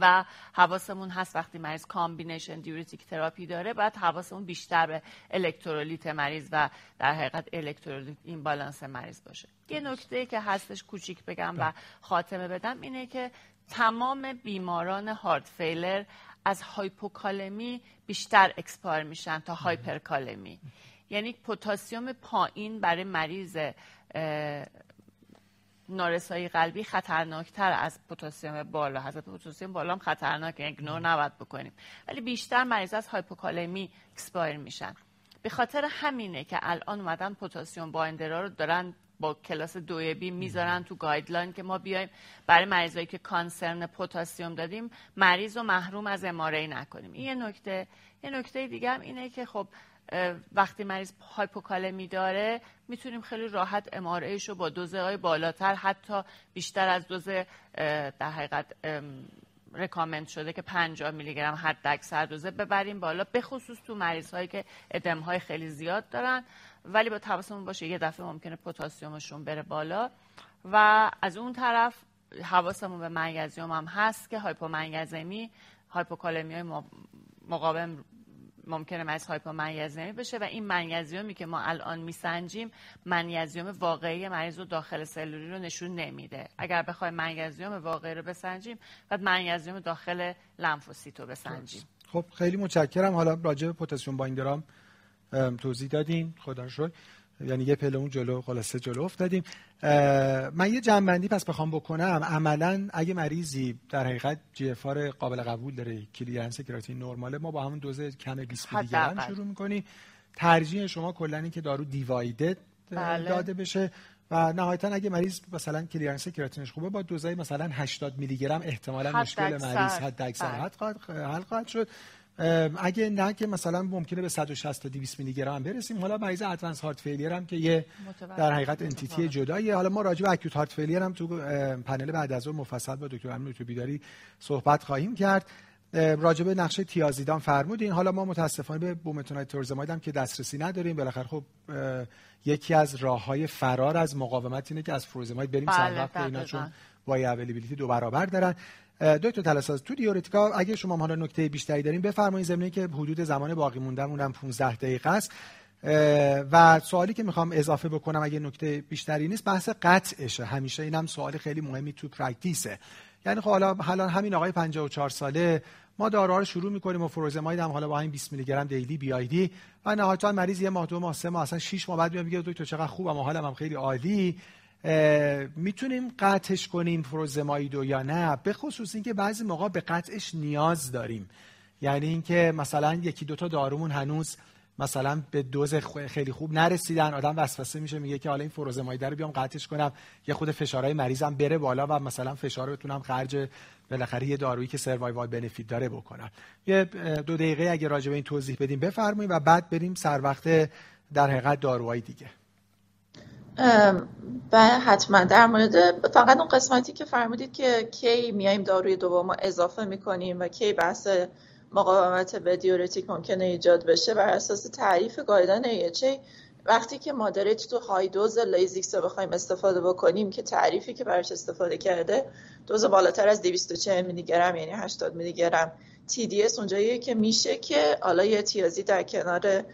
و حواسمون هست وقتی مریض combination diuretic therapy داره باید حواسمون بیشتر به الکترولیت مریض و در حقیقت electrolyte imbalance مریض باشه. یه نکته که هستش کوچیک بگم و خاتمه بدم اینه که تمام بیماران heart failure از hypokalemia بیشتر expire میشن تا hyperkalemia. یعنی پتاسیم پایین برای مریض نارسایی قلبی خطرناکتر از پتاسیم بالا حضرت پتاسیم بالا هم خطرناکه ignore نباید بکنیم. ولی بیشتر مریض از hypokalemia expire میشن. به خاطر همینه که الان اومدن پتاسیم binder ا رو دارن با کلاس دو B می‌ذارن تو guideline که ما بیایم. برای مریضایی که concern پتاسیم دادیم مریض رو محروم از MRA نکنیم. این یه نکته. یه نکته دیگه هم اینه که خب وقتی مریض hypokalemia داره می‌تونیم خیلی راحت MRA اش رو با دوزه های بالاتر حتی بیشتر از دوز در حقیقت recommend شده که 50 میلی گرم حد اکثر دوزه ببریم بالا به خصوص تو مریض هایی که ادم های خیلی زیاد دارن. ولی با تواسمون باشه یه دفعه ممکنه پتاسیمشون بره بالا. و از اون طرف حواسمون به منگزیوم هم هست که هایپومنگزمی هایپوکالمی های مقاوم ممکنه مریض هایپومنیزمی بشه و این منیزیومی که ما الان میسنجیم منیزیوم واقعی مریض رو داخل سلولی رو نشون نمیده. اگر بخوایم منیزیوم واقعی رو بسنجیم بعد منیزیوم داخل لمفوسیت رو بسنجیم خب خیلی متشکرم. حالا راجع به پتاسیم binder هم توضیح دادین. خدا رو شکر. یعنی یه پله اون جلو خلاصه جلو افتادیم. من یه جمع‌بندی پس بخوام بکنم. عملا اگه مریضی در حقیقت GFR قابل قبول داره. clearance کراتینین نرماله. ما با همون دوز کم 20 میلی گرم شروع می‌کنیم. ترجیح شما کلا این که دارو دیوایدد بله. داده بشه و نهایتا اگه مریض مثلا clearance کراتینینش خوبه با دوزای مثلا 80 میلی گرم احتمالا مشکل مریض حد اکثر بله. حل خواهد شد. اگه نه که مثلا ممکنه به 160 تا 200 میلی گرم برسیم. حالا مریض ادوانس هارت فیلیر هم که یه در حقیقت انتیتی جداییه. حالا ما راجع به اکوت هارت فیلیر هم تو پنل بعد از اون مفصل با دکتر امین بیداری صحبت خواهیم کرد. راجع به نقشه تیازیدان فرمودین. حالا ما متاسفانه به بومتونای تورزماید هم که دسترسی نداریم. بالاخره خب یکی از راه های فرار از مقاومت اینه که از فروزماید بریم بله سر وقت اینا چون با اویلیبیلیتی دو برابر دارن. دکتر تلاساز تو دیورتیکا اگه شما حالا نکته بیشتری دارین بفرمایید زمینه که حدود زمان باقی موندهمون هم 15 دقیقه است. و سوالی که می‌خوام اضافه بکنم اگه نکته بیشتری نیست بحث قطعشه. همیشه اینم سوال خیلی مهمی تو پرکتیسه. یعنی خب حالا حالا همین آقای 54 ساله ما داروها رو شروع می‌کنیم و فروزماید هم حالا با همین 20 میلی گرم دیلی بی آی دی و نهایتا مریض یه ماه دو ماه سه ماه اصلا 6 ماه بعد میاد میگه دکتر چقدر خوبم حالم هم خیلی عالی. می‌تونیم قطعش کنیم فروزمایدو یا نه به خصوص اینکه بعضی موقع به قطعش نیاز داریم. یعنی اینکه مثلا یکی دوتا دارومون هنوز مثلا به دوز خیلی خوب نرسیدن آدم وسوسه میشه میگه که حالا این فروزمایده رو بیام قطعش کنم یه خود فشارهای مریضم بره بالا و مثلا فشار بتونم خرج بالاخره یه دارویی که سروایوال بنفیت داره بکنم. یه دو دقیقه اگه راجع به این توضیح بدیم بفرمایید و بعد بریم سر وقت در حقیقت داروهای دیگه. و حتما در مورد فقط اون قسمتی که فرمودید که کی میایم داروی دوم اضافه می‌کنیم و کی بحث مقاومت به diuretic ممکنه ایجاد بشه بر اساس تعریف guideline AHA وقتی که moderate to high dose Lasix رو بخوایم استفاده بکنیم که تعریفی که براش استفاده کرده دوز بالاتر از 240 میلی گرم یعنی 80 میلی گرم TDS اونجاییه که میشه که حالا یه thiazide ی در کنار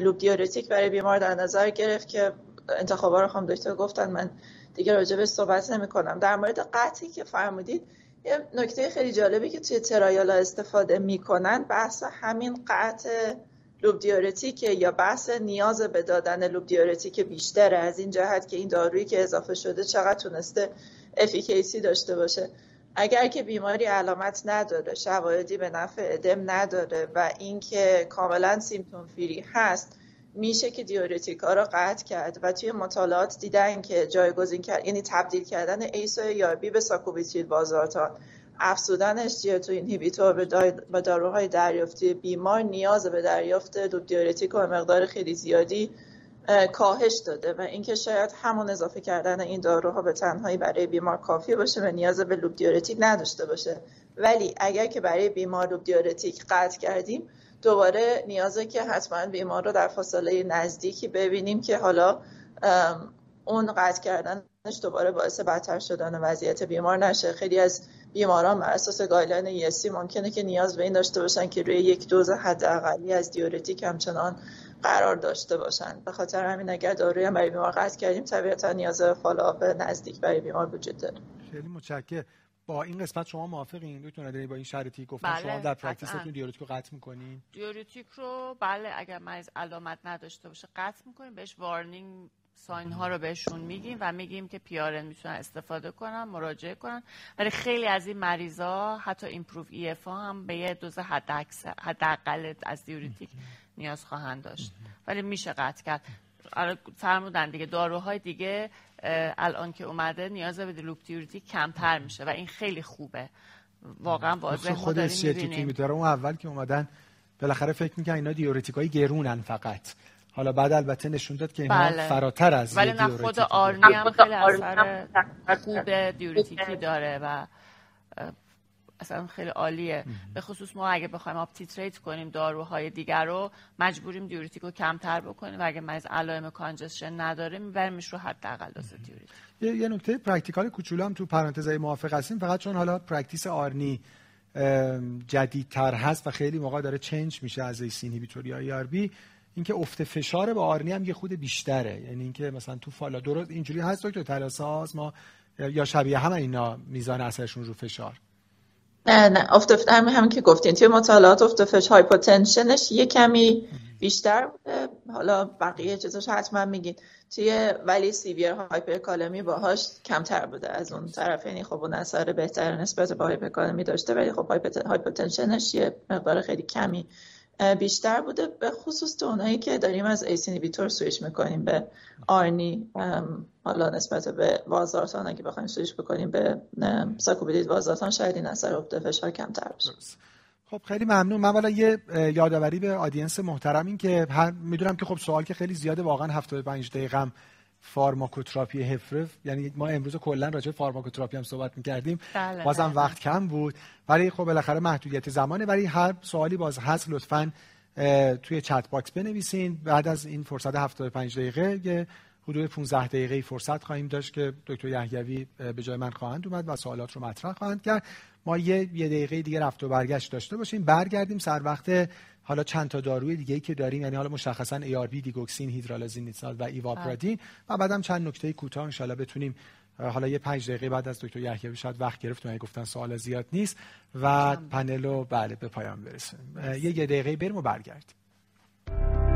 loop diuretic برای بیمار در نظر گرفت که انتخابا رو هم دکتر گفتن من دیگه راجع به صحبت نمی کنم در مورد قطعی که فرمودید یه نکته خیلی جالبی که توی trial ا استفاده می‌کنن بحث همین قطع loop diuretic یا بحث نیاز به دادن loop diuretic بیشتره از این جهت که این دارویی که اضافه شده چقدر تونسته efficacy داشته باشه. اگر که بیماری علامت نداره شواهدی به نفع ادم نداره و اینکه کاملا symptom free هست میشه که diuretic ها رو قطع کرد و توی مطالعات دیدن که جایگزین کرد یعنی تبدیل کردن ACEI یا ARB به ساکوبیتریل والسارتان. افزودن SGLT2 inhibitor به داروهای دریافتی بیمار نیاز به دریافت دوز diuretic و مقدار خیلی زیادی کاهش داده و اینکه شاید همون اضافه کردن این داروها به تنهایی برای بیمار کافی باشه و نیاز به loop diuretic نداشته باشه. ولی اگر که برای بیمار loop diuretic قطع کردیم دوباره نیازه که حتما بیمار رو در فاصله نزدیکی ببینیم که حالا اون قطع کردنش دوباره باعث بدتر شدن وضعیت بیمار نشه. خیلی از بیماران بر اساس guideline ESC ممکنه که نیاز به این داشته باشن که روی یک دوز حداقلی از diuretic همچنان قرار داشته باشن. به خاطر همین اگر داروی هم برای بیمار قطع کردیم طبیعتا نیاز follow-up نزدیک برای بیمار وجود داره. خیلی متشکرم. با این قسمت شما موافقین؟ دکتر نداری با این شرطی گفتم بله، شما در practice تون diuretic رو قطع می‌کنین؟ diuretic رو بله اگر مریض علامت نداشته باشه قطع می‌کنیم بهش warning sign ها رو بهشون میگیم و میگیم که PRN می‌تونن استفاده کنن مراجعه کنن. ولی خیلی از این مریضا حتی improved EF هم به یه دوز حداقل از diuretic نیاز خواهند داشت. ولی میشه قطع کرد. آره، فرمودن دیگه داروهای دیگه الان که اومده نیاز به loop diuretic کمتر میشه و این خیلی خوبه. واقعا واضح خود داره. اون اول که اومدن بالاخره فکر می‌کنن اینا diuretic های گرونن فقط. حالا بعد البته نشون داد که اینا بله. فراتر از ولی نه خود ARNI هم خیلی اثر خوب diuretic ی داره و اصلا خیلی عالیه. به خصوص ما اگه بخوایم up titrate کنیم داروهای دیگر رو مجبوریم diuretic رو کمتر بکنیم و اگه مریض علائم congestion نداره میبریمش رو حداقل دوز diuretic یه, یه نکته practical کوچولو هم تو پرانتزای موافق هستیم فقط چون حالا practice ARNI جدیدتر هست و خیلی موقع داره change میشه از ACEI یا ARB اینکه افت فشار به ARNI هم یه خرده بیشتره. یعنی اینکه مثلا تو فالا درست اینجوری هست دکتر تلاساز ما یا شبیه هم اینا میزان اثرشون رو فشار. نه نه افت هم که گفتین توی مطالعات افت فشار hypotension ش یه کمی بیشتر بوده. حالا بقیه چیزاش حتما میگین. توی ولی severe hyperkalemia باهاش کمتر بوده. از اون طرف یعنی خب اون اثر بهتر نسبت به hyperkalemia داشته ولی خب hypotension ش یه مقدار خیلی کمی بیشتر بوده به خصوص تو اونایی که داریم از ACE inhibitor switch می‌کنیم به ARNI حالا نسبت به والسارتان اگه بخوایم سویش بکنیم به ساکوبیتریل والسارتان شاید این اثر افت فشار کمتر بشه. خب خیلی ممنون. من والا یه یادآوری به audience محترم این که می‌دونم که خب سوال که خیلی زیاده واقعا 75 دقیقه فارماکوتراپی HFrEF یعنی ما امروز کلا راجع فارماکوتراپی هم صحبت می‌کردیم. بله بازم بله. وقت کم بود. ولی خب بالاخره محدودیت زمانه. ولی هر سوالی باز هست لطفا توی chat box بنویسین. بعد از این فرصت 75 دقیقه یه حدود 15 دقیقه فرصت خواهیم داشت که دکتر یحیوی به جای من خواهند اومد و سوالات رو مطرح خواهند کرد. ما یه یه دقیقه دیگه رفت و برگشت داشته باشیم. برگردیم سر وقت حالا چند تا داروی دیگه ای که داریم یعنی حالا مشخصا ای آر بی دیگوکسین هیدرالازین و ایواپرادین. و بعدم چند نکته کوتاه ان بتونیم حالا یه پنج دقیقه بعد از دکتر یحیی شاید وقت گرفت و گفتن سوال زیاد نیست. و پنل رو بله به پایان برسیم یه دقیقه بریم و برگردیم.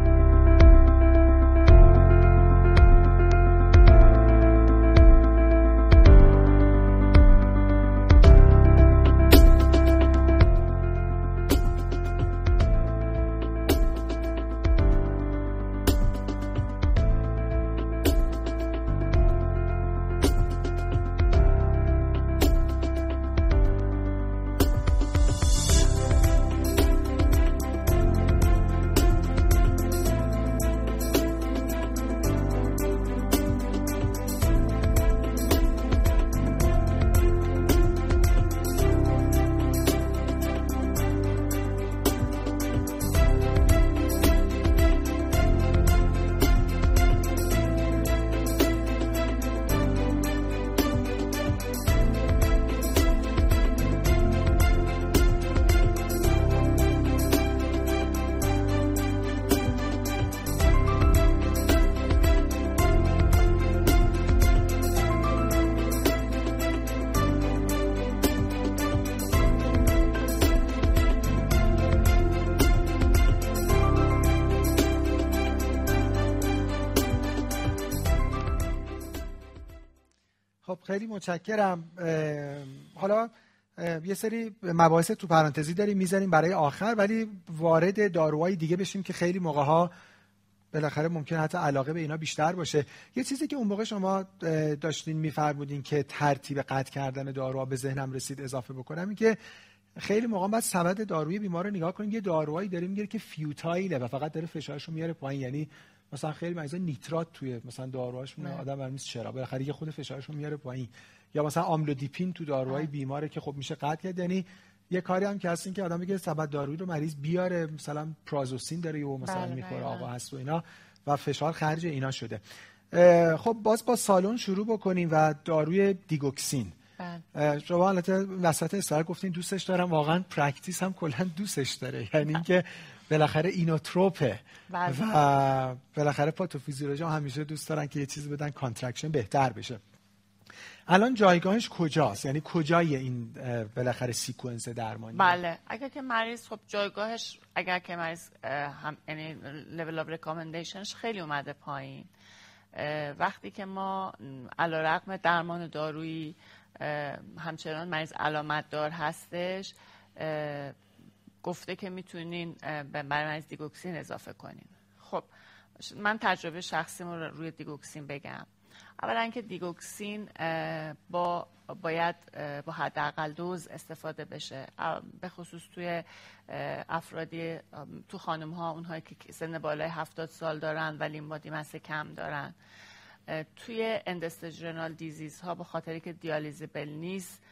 متشکرم. حالا یه سری مباحث تو پرانتزی داریم می‌ذاریم برای آخر ولی وارد داروهای دیگه بشیم که خیلی موقع ها بالاخره ممکن حتی علاقه به اینا بیشتر باشه. یه چیزی که اون موقع شما داشتین میفرمودین که ترتیب قطع کردن داروها به ذهنم رسید اضافه بکنم این که خیلی موقع بعد سبد داروی بیمار رو نگاه کنیم. یه داروهایی داریم می‌گیره که فیوتایله و فقط داره فشارش رو میاره پایین یعنی مثلا خیلی مریضا نیترات توی مثلا داروهاش میاد آدم برام چرا؟ بالاخره یه خود فشارش رو میاره پایین. یا مثلا آملودیپین تو داروهای بیماره که خب میشه قطع کرد. یعنی یه کاری هم که هست که آدم میگه سبد دارویی رو مریض بیاره مثلا پرازوسین داره و مثلا بله می‌خوره آقا هست و اینا و فشار خرج اینا شده. خب باز با سالن شروع بکنیم و داروی دیگوکسین. بله. شما البته وسط استار گفتین دوستش دارم واقعا پرکتیس هم کلا دوستش داره. <laughs> یعنی اینکه بالاخره اینوتروپه. بله. و بالاخره پاتوفیزیولوژی همیشه دوست دارن که یه چیزی بدن کانترکشن بهتر بشه. الان جایگاهش کجاست؟ یعنی کجای این بالاخره sequence درمانی؟ بله. اگر که مریض خب جایگاهش اگر که مریض هم یعنی level of recommendation ش خیلی اومده پایین. وقتی که ما علیرغم درمان دارویی همچنان مریض علامت دار هستش گفته که می‌تونین به مریض دیگوکسین اضافه کنین. خب من تجربه شخصی رو روی دیگوکسین بگم. اولا که دیگوکسین با باید با حداقل دوز استفاده بشه. به خصوص توی افرادی تو خانم ها اونهایی که سن بالای هفتاد سال دارن ولی مادی مسه کم دارن. توی اندستجرنال دیزیز ها به خاطری که دیالیزیبل نیست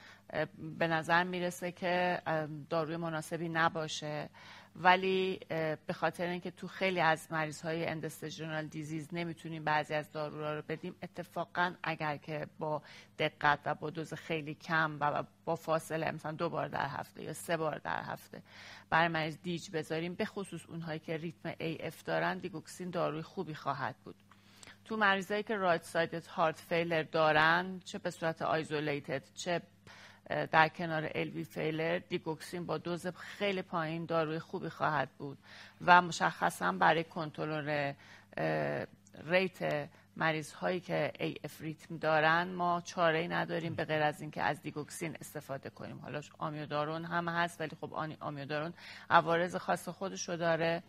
به نظر می‌رسه که داروی مناسبی نباشه. ولی به خاطر اینکه تو خیلی از مریض های end-stage renal disease نمی‌تونیم بعضی از داروها رو بدیم اتفاقا اگر که با دقت و با دوز خیلی کم و با فاصله مثلا دو بار در هفته یا سه بار در هفته برای مریض dig بذاریم به خصوص اونهایی که ریتم AF دارن دیگوکسین داروی خوبی خواهد بود. تو مریضایی که right sided heart failure دارن چه به صورت isolated چه در کنار LV failure دیگوکسین با دوز خیلی پایین داروی خوبی خواهد بود و مشخصا برای کنترل rate مریض هایی که AF rhythm دارن ما چاره ای نداریم به غیر از اینکه از دیگوکسین استفاده کنیم. حالا آمیودارون هم هست ولی خب آمیودارون عوارض خاص خودش رو داره.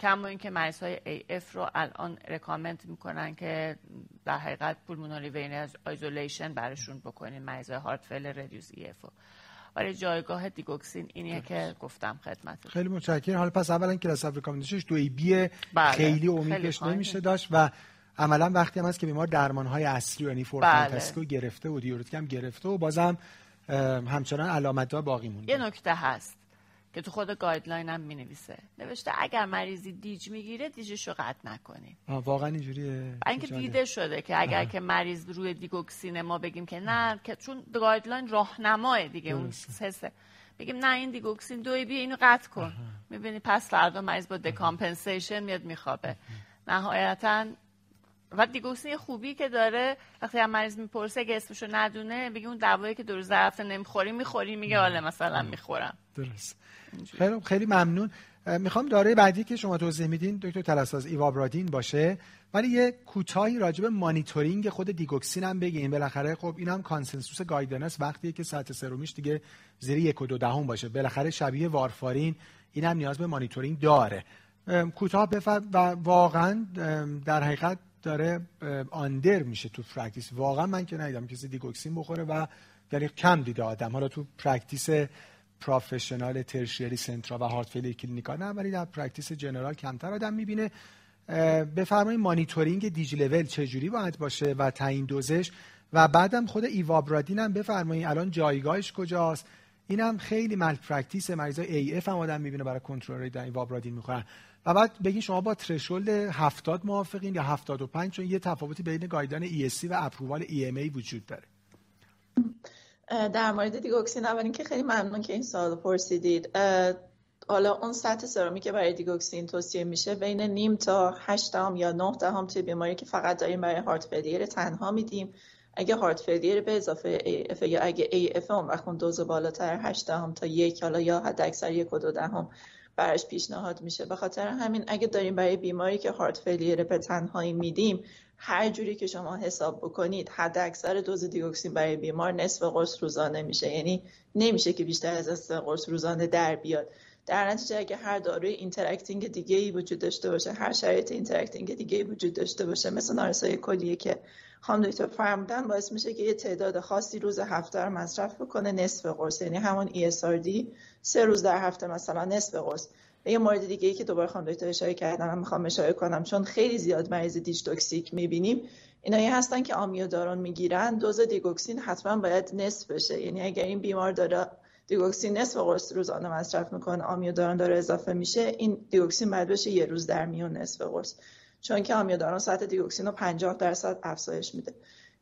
کما اینکه مریض های AF رو الان recommend می‌کنن که در حقیقت pulmonary vein isolation برشون بکنین مریض های heart failure reduced EF برای جایگاه دیگوکسین اینیه که گفتم خدمت خیلی متشکرم. حالا پس اولا class of recommendation ش دو ای بی بله. خیلی امیدش نمیشه داشت. و عملا وقتی هم هست که بیمار درمان های اصلی یعنی four fantastic رو بله. گرفته و diuretic هم گرفته و بازم همچنان علامت ها باقی مونده. یه نکته هست. که تو خود guideline هم می نویسه نوشته اگر مریضی dig می‌گیره dig ش رو قطع نکنیم. واقعا اینجوریه. اینکه دیده شده که اگر آه. که مریض روی دیگوکسین ما بگیم که نه که چون گایدلاین راهنمای دیگه اون حسه بگیم نه این دیگوکسین دوی بی اینو قطع کن. می‌بینی پس فردا مریض با دکامپنسیشن میاد میخوابه. نهایتا و دیگوکسین خوبی که داره وقتی هم مریض می‌پرسه اگه اسمشو ندونه بگی اون دوایی که دو روز رفته نمی‌خوری می‌خوری میگه حالا مثلا می‌خورم. درست. خیلی خیلی ممنون. می‌خوام داره بعدی که شما توضیح میدین دکتر تلاساز ایوابرادین باشه. ولی یه کوتاهی راجع به مانیتورینگ خود دیگوکسین هم بگین. بالاخره خب اینم کانسنسوس گایدنس. وقتیه که سطح سرومیش دیگه زیر یک و دو دهم باشه. بالاخره شبیه وارفارین این هم نیاز به مانیتورینگ داره. کوتاه بفر و واقعا در حقیقت داره آندر میشه تو پرکتیس. واقعا من که ندیدم کسی دیگوکسین بخوره و یعنی کم دیده آدم. حالا تو پرکتیس پروفشنال ترشیری سنترا و هارت فیلر کلینیکا نه ولی در پرکتیس جنرال کمتر آدم می‌بینه. بفرمایید مانیتورینگ دیج لول چجوری باید باشه و تعیین دوزش. و بعدم خود ایوابرادین هم بفرمایید. الان جایگاهش کجاست؟ اینم خیلی مل پرکتیس مریضای ای اف هم آدم می‌بینه برای کنترل در ایوابرادین می‌خورن. و بعد بگین شما با ترشولد 70 موافقین یا 75 چون یه تفاوتی بین گایدان ای و اپرووال ای وجود داره. در مورد دیگوکسین اول که خیلی ممنون که این سوال پرسیدید. حالا اون سطح سرامی که برای دیگوکسین توصیه میشه بین نیم تا 8 دهم یا 9 دهم توی بیماری که فقط داریم برای heart failure تنها میدیم. اگه heart failure به اضافه AF یا اگه AF اون وقت اون دوز بالاتر 8 دهم تا یک حالا یا حد اکثر یک و دو دهم براش پیشنهاد میشه. به خاطر همین اگه داریم برای بیماری که heart failure به تنهایی میدیم هر جوری که شما حساب بکنید حد اکثر دوز دیگوکسین برای بیمار نصف قرص روزانه میشه. یعنی نمیشه که بیشتر از نصف قرص روزانه در بیاد. در نتیجه اگه هر داروی interacting دیگه ای وجود داشته باشه هر شرایط interacting دیگه ای وجود داشته باشه مثل نارسایی کلیه که خانم دکتر فرمودن باعث میشه که یه تعداد خاصی روز هفته رو مصرف بکنه نصف قرص. یعنی همون ESRD سه روز در هفته مثلا نصف قرص. یه مورد دیگه ای که دوباره خانم دکتر اشاره کردم من می‌خوام اشاره کنم چون خیلی زیاد مریض dig toxic می‌بینیم. اینایی هستن که آمیودارون می‌گیرن دوز دیگوکسین حتما باید نصف بشه. یعنی اگر این بیمار داره دیگوکسین نصف قرص روزانه مصرف می‌کنه آمیودارون داره اضافه میشه این دیگوکسین باید بشه یه روز در میون نصف قرص. چون که آمیودارون سطح دیگوکسین رو 50 درصد افزایش میده.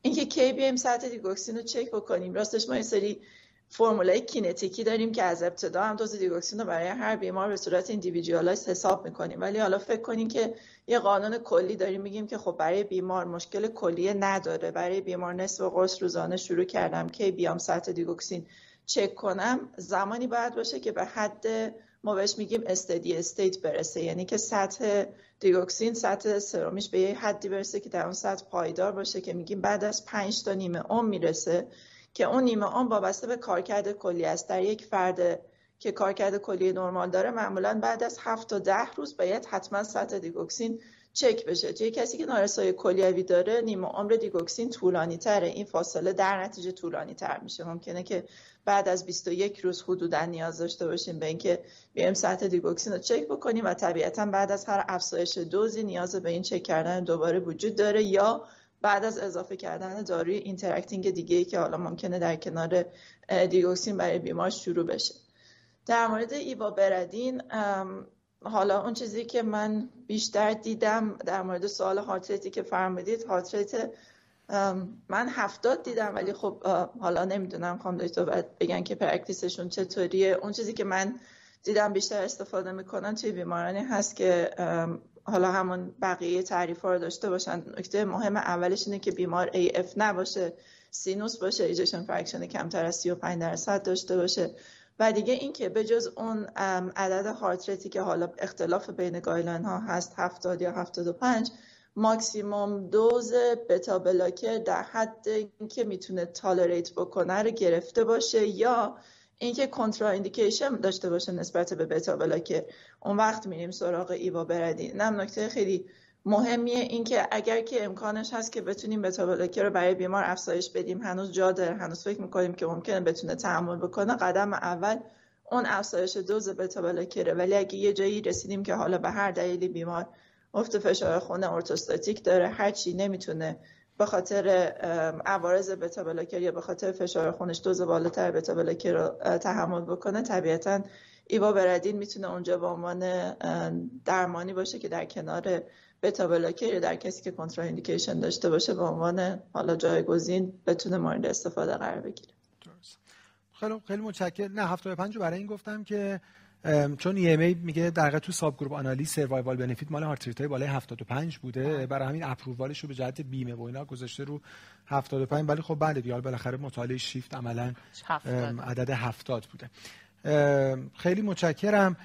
اینکه کی بیایم سطح دیگوکسین رو چک بکنیم راستش ما این سری فرمولای کینتیکی داریم که از ابتدا هم دوز دیگوکسین رو برای هر بیمار به صورت individualize حساب می‌کنیم. ولی حالا فکر کنیم که یه قانون کلی داریم میگیم که خب برای بیمار مشکل کلیه نداره. برای بیمار نصف قرص روزانه شروع کردم که بیام سطح دیگوکسین چک کنم زمانی باید باشه که به حد ما بهش میگیم استدی استیت برسه. یعنی که سطح دیگوکسین سطح سرومیش به یه حدی برسه که در اون سطح پایدار باشه که میگیم بعد از 5 تا نیمه عمر می‌رسه که اون نیمه آن وابسته به کارکرد کلی است. در یک فرد که کارکرد کلی نرمال داره معمولا بعد از هفت تا ده روز باید حتما سطح دیگوکسین چک بشه. توی کسی که نارسایی کلیوی داره نیمه عمر دیگوکسین طولانی تره. این فاصله در نتیجه طولانی تر میشه. ممکنه که بعد از 21 روز حدودا نیاز داشته باشیم به اینکه بیایم سطح دیگوکسین رو چک بکنیم و طبیعتا بعد از هر افزایش دوزی نیاز به این چک کردن دوباره وجود داره یا بعد از اضافه کردن داروی interacting دیگه ای که حالا ممکنه در کنار دیگوکسین برای بیمار شروع بشه. در مورد ایوابرادین حالا اون چیزی که من بیشتر دیدم در مورد سوال heart rate ی که فرمودید heart rate من هفتاد دیدم ولی خب حالا نمی‌دونم خانم دکتر باید بگن که practice شون چطوریه. اون چیزی که من دیدم بیشتر استفاده می‌کنن توی بیمارانی هست که حالا همون بقیه تعریف ها رو داشته باشن. نکته مهم اولش اینه که بیمار AF نباشه sinus باشه ejection fraction کمتر از 35 درصد داشته باشه. و دیگه اینکه به جز اون عدد هارت که حالا اختلاف بین گایلان ها هست 70 یا 75 ماکسیموم دوز بتا بلاکر در حد اینکه می‌تونه تالریت بکنه رو گرفته باشه یا اینکه کنترا ایندیکیشن داشته باشه نسبت به بتا بلاکر اون وقت میریم سراغ ایوا بردین نم نکته خیلی مهمیه اینکه اگر که امکانش هست که بتونیم بتا رو برای بیمار افزایش بدیم. هنوز جا داره. هنوز فکر می‌کنیم که ممکنه بتونه تحمل بکنه. قدم اول اون افزایش دوز بتا ولی اگه یه جایی رسیدیم که حالا به هر دلیلی بیمار افت فشار خون ارتوستاتیک داره هرچی نمی‌تونه به خاطر عوارض بتا بلاکر یا به خاطر فشار خونش دوز بالاتر بتا بلاکر رو تحمل بکنه طبیعتا ایوا بردین می‌تونه اونجا به عنوان درمانی باشه که در کنار بتا بلاکر یا در کسی که کنترا ایندیکیشن داشته باشه به عنوان حالا جایگزین بتونه مورد استفاده قرار بگیره. خیلی خیلی متشکرم. نه 75 برای این گفتم که چون EMA میگه در تو ساب گروپ آنالیز سروایوال بنفیت مال هارت های بالای 75 بوده. برای همین اپرووالش رو به جهت بیمه و اینا گذاشته رو 75 ولی خب بله دیگه بالاخره مطالعه شیفت عملا عدد 70 بوده. خیلی متشکرم.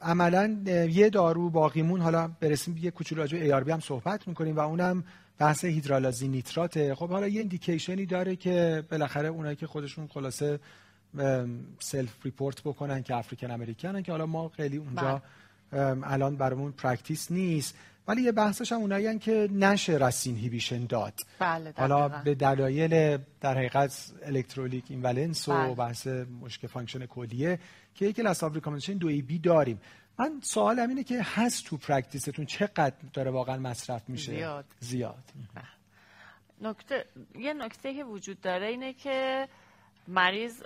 عملا یه دارو باقیمون حالا برسیم یه کوچولو راجع ای هم صحبت می‌کنیم و اونم بحث هیدرالازی نیتراته خب حالا یه اندیکیشنی داره که بالاخره اونایی که خودشون خلاصه سلف ریپورت بکنن که افریکن امریکنن که حالا ما خیلی اونجا بله. الان برامون پرکتیس نیست ولی یه بحثش هم اونایی که نشه رسین هیبیشن داد. بله حالا به دلایل در حقیقت الکترولیک اینولنس و بله. بحث مشکل فانکشن کلیه که یک کلاس آف ریکامندیشن دو ای بی داریم. من سوالم اینه که هست تو پرکتیستون چقدر داره واقعا مصرف میشه؟ زیاد. زیاد. بله. نکته یه نکته که وجود داره اینه که مریض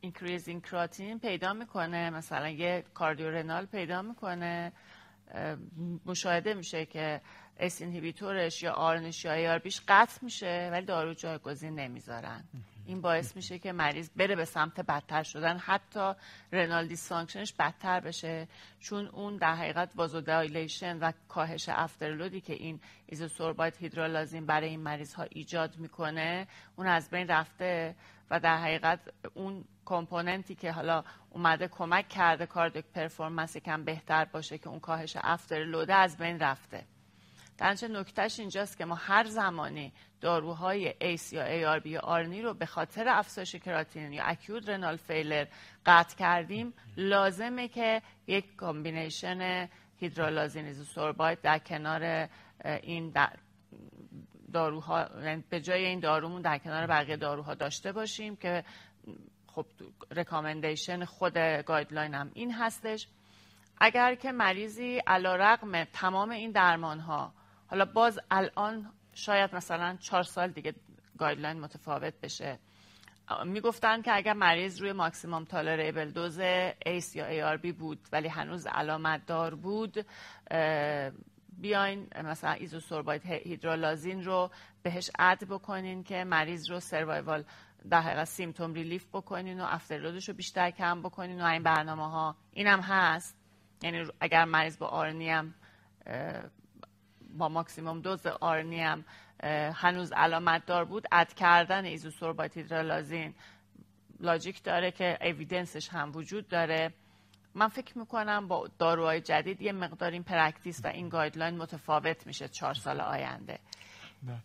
اینکریزینگ کراتین پیدا می‌کنه مثلا یه کاردیورنال پیدا می‌کنه. مشاهده میشه که اس یا آرنش یا بیش قطع میشه ولی دارو جایگزین نمی‌ذارن. این باعث میشه که مریض بره به سمت بدتر شدن. حتی رنال دیسفانکشنش بدتر بشه. چون اون در حقیقت وازودایلیشن و کاهش افترلودی که این ایزوسورباید هیدرولازین برای این مریض ها ایجاد می‌کنه اون از بین رفته و در حقیقت اون component ی که حالا اومده کمک کرده cardiac performance کم بهتر باشه که اون کاهش afterload ه از بین رفته. در نتیجه نکتهش اینجاست که ما هر زمانی داروهای ACE یا ARB یا ARNI رو به خاطر افزایش کراتینین یا acute renal failure قطع کردیم لازمه که یک combination هیدرولازین سورباید در کنار این داروها یعنی به جای این دارومون در کنار بقیه داروها داشته باشیم که خب recommendation خود guideline هم این هستش. اگر که مریضی علی رغم تمام این درمان ها حالا باز الان شاید مثلا چهار سال دیگه guideline متفاوت بشه. می‌گفتن که اگر مریض روی maximum tolerable dose ACE یا ARB بود ولی هنوز علامت دار بود بیاین مثلا isosorbide hydralazine رو بهش add بکنین که مریض رو survival در حقیقت symptom relief بکنین و afterload ش رو بیشتر کم بکنین و این برنامه ها اینم هست. یعنی اگر مریض با ARNI هم با ماکسیموم دوز ARNI هم هنوز علامت دار بود. add کردن isosorbide hydralazine logic داره که evidence ش هم وجود داره. من فکر می‌کنم با داروهای جدید یه مقدار این practice و این guideline متفاوت میشه چهار سال آینده.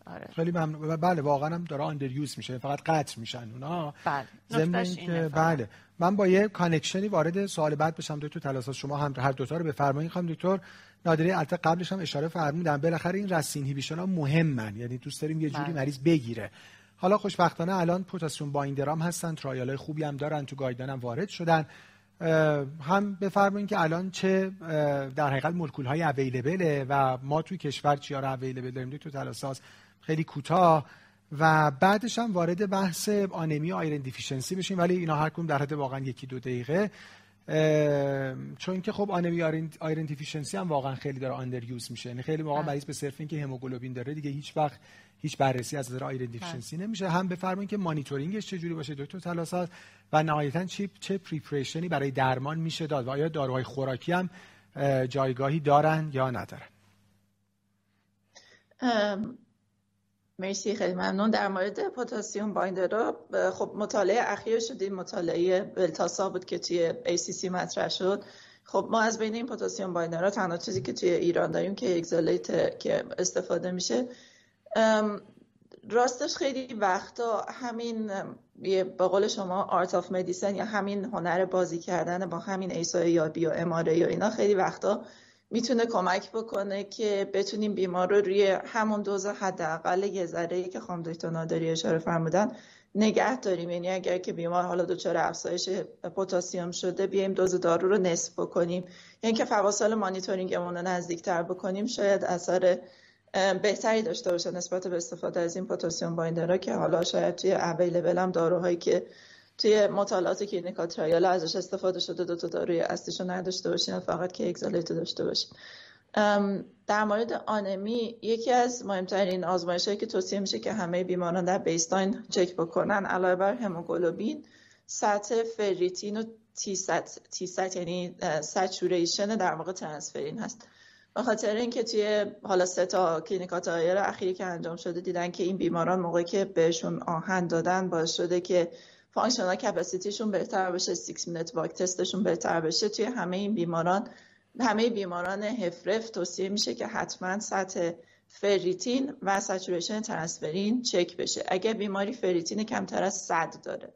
آره. خیلی ممنون. بله واقعا هم داره underuse میشه. فقط قطع میشن اونا. بله. که بله. من با یه connection ی وارد سوال بعد بشم. دکتر تلاساز شما هم هر دوتا رو بفرمایید خواهم دکتر. نادری البته قبلش هم اشاره فرمودم بالاخره این RAS inhibition ها مهمن. یعنی دوست داریم یه جوری بله. مریض بگیره. حالا خوشبختانه الان پتاسیم binder ام هستن trial های خوبی هم دارن تو guideline هم وارد شدن. هم بفرمایید که الان چه در حقیقت مولکول های available ه و ما توی کشور چیا رو available داریم؟ تو تلاساز خیلی کوتاه. و بعدش هم وارد بحث آنمی و iron deficiency بشیم ولی اینا هر کدوم در حد واقعا یکی دو دقیقه. چون که خب آنمی iron deficiency هم واقعا خیلی داره underuse میشه. یعنی خیلی موقع مریض به صرف اینکه هموگلوبین داره دیگه هیچ وقت هیچ بررسی از نظر iron deficiency نمیشه. هم بفرمایید که مانیتورینگش چجوری باشه دکتر تلاساز و نهایتا چه چه preparation ی برای درمان میشه داد و آیا داروهای خوراکی هم جایگاهی دارن یا ندارن؟ مرسی خیلی ممنون. در مورد potassium binder ا خب مطالعه اخیر شدیم مطالعه بلتاسا بود که توی ACC مطرح شد. خب ما از بین این potassium binder ها تنها چیزی که توی ایران داریم که کی‌اگزالیت که استفاده میشه راستش خیلی وقتا همین به قول شما art of medicine یا همین هنر بازی کردن با همین ACEI یا با MRA یا اینا خیلی وقتا می‌تونه کمک بکنه که بتونیم بیمار رو روی همون دوز حداقل یه ذره که خانم دکتر نادری اشاره فرمودن نگه داریم. یعنی اگر که بیمار حالا دچار افزایش پتاسیم شده بیایم دوز دارو رو نصف بکنیم. یعنی که فواصل مانیتورینگمون رو نزدیکتر بکنیم. شاید اثر بهتری داشته باشه نسبت به استفاده از این پتاسیم binder ها که حالا شاید توی available هم داروهایی که توی مطالعات clinical trial ازش استفاده شده دو تا داروی اصلیشو نداشته باشین فقط که اگزالیت داشته باشین در مورد آنمی یکی از مهمترین آزمایش هایی که توصیه میشه که همه بیماران در baseline چک بکنن علاوه بر هموگلوبین سطح فریتین و TSAT یعنی saturation در واقع ترانسفرین هست. به خاطر اینکه توی حالا سه تا clinical trial اخیری که انجام شده دیدن که این بیماران موقعی که بهشون آهن دادن باعث شده که functional capacity شون بهتر بشه 6 minute walk test شون بهتر بشه توی همه این بیماران همه بیماران HFrEF توصیه میشه که حتما سطح فریتین و saturation ترانسفرین چک بشه. اگر بیماری فریتین کمتر از 100 داره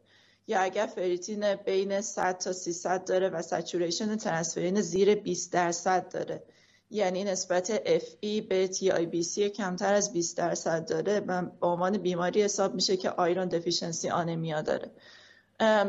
یا اگر فریتین بین 100 تا 300 داره و saturation ترانسفرین زیر 20 درصد داره یعنی نسبت FE به TIBC کمتر از 20 درصد داره و به عنوان بیماری حساب میشه که آیرون دفیشنسی آنمیا داره.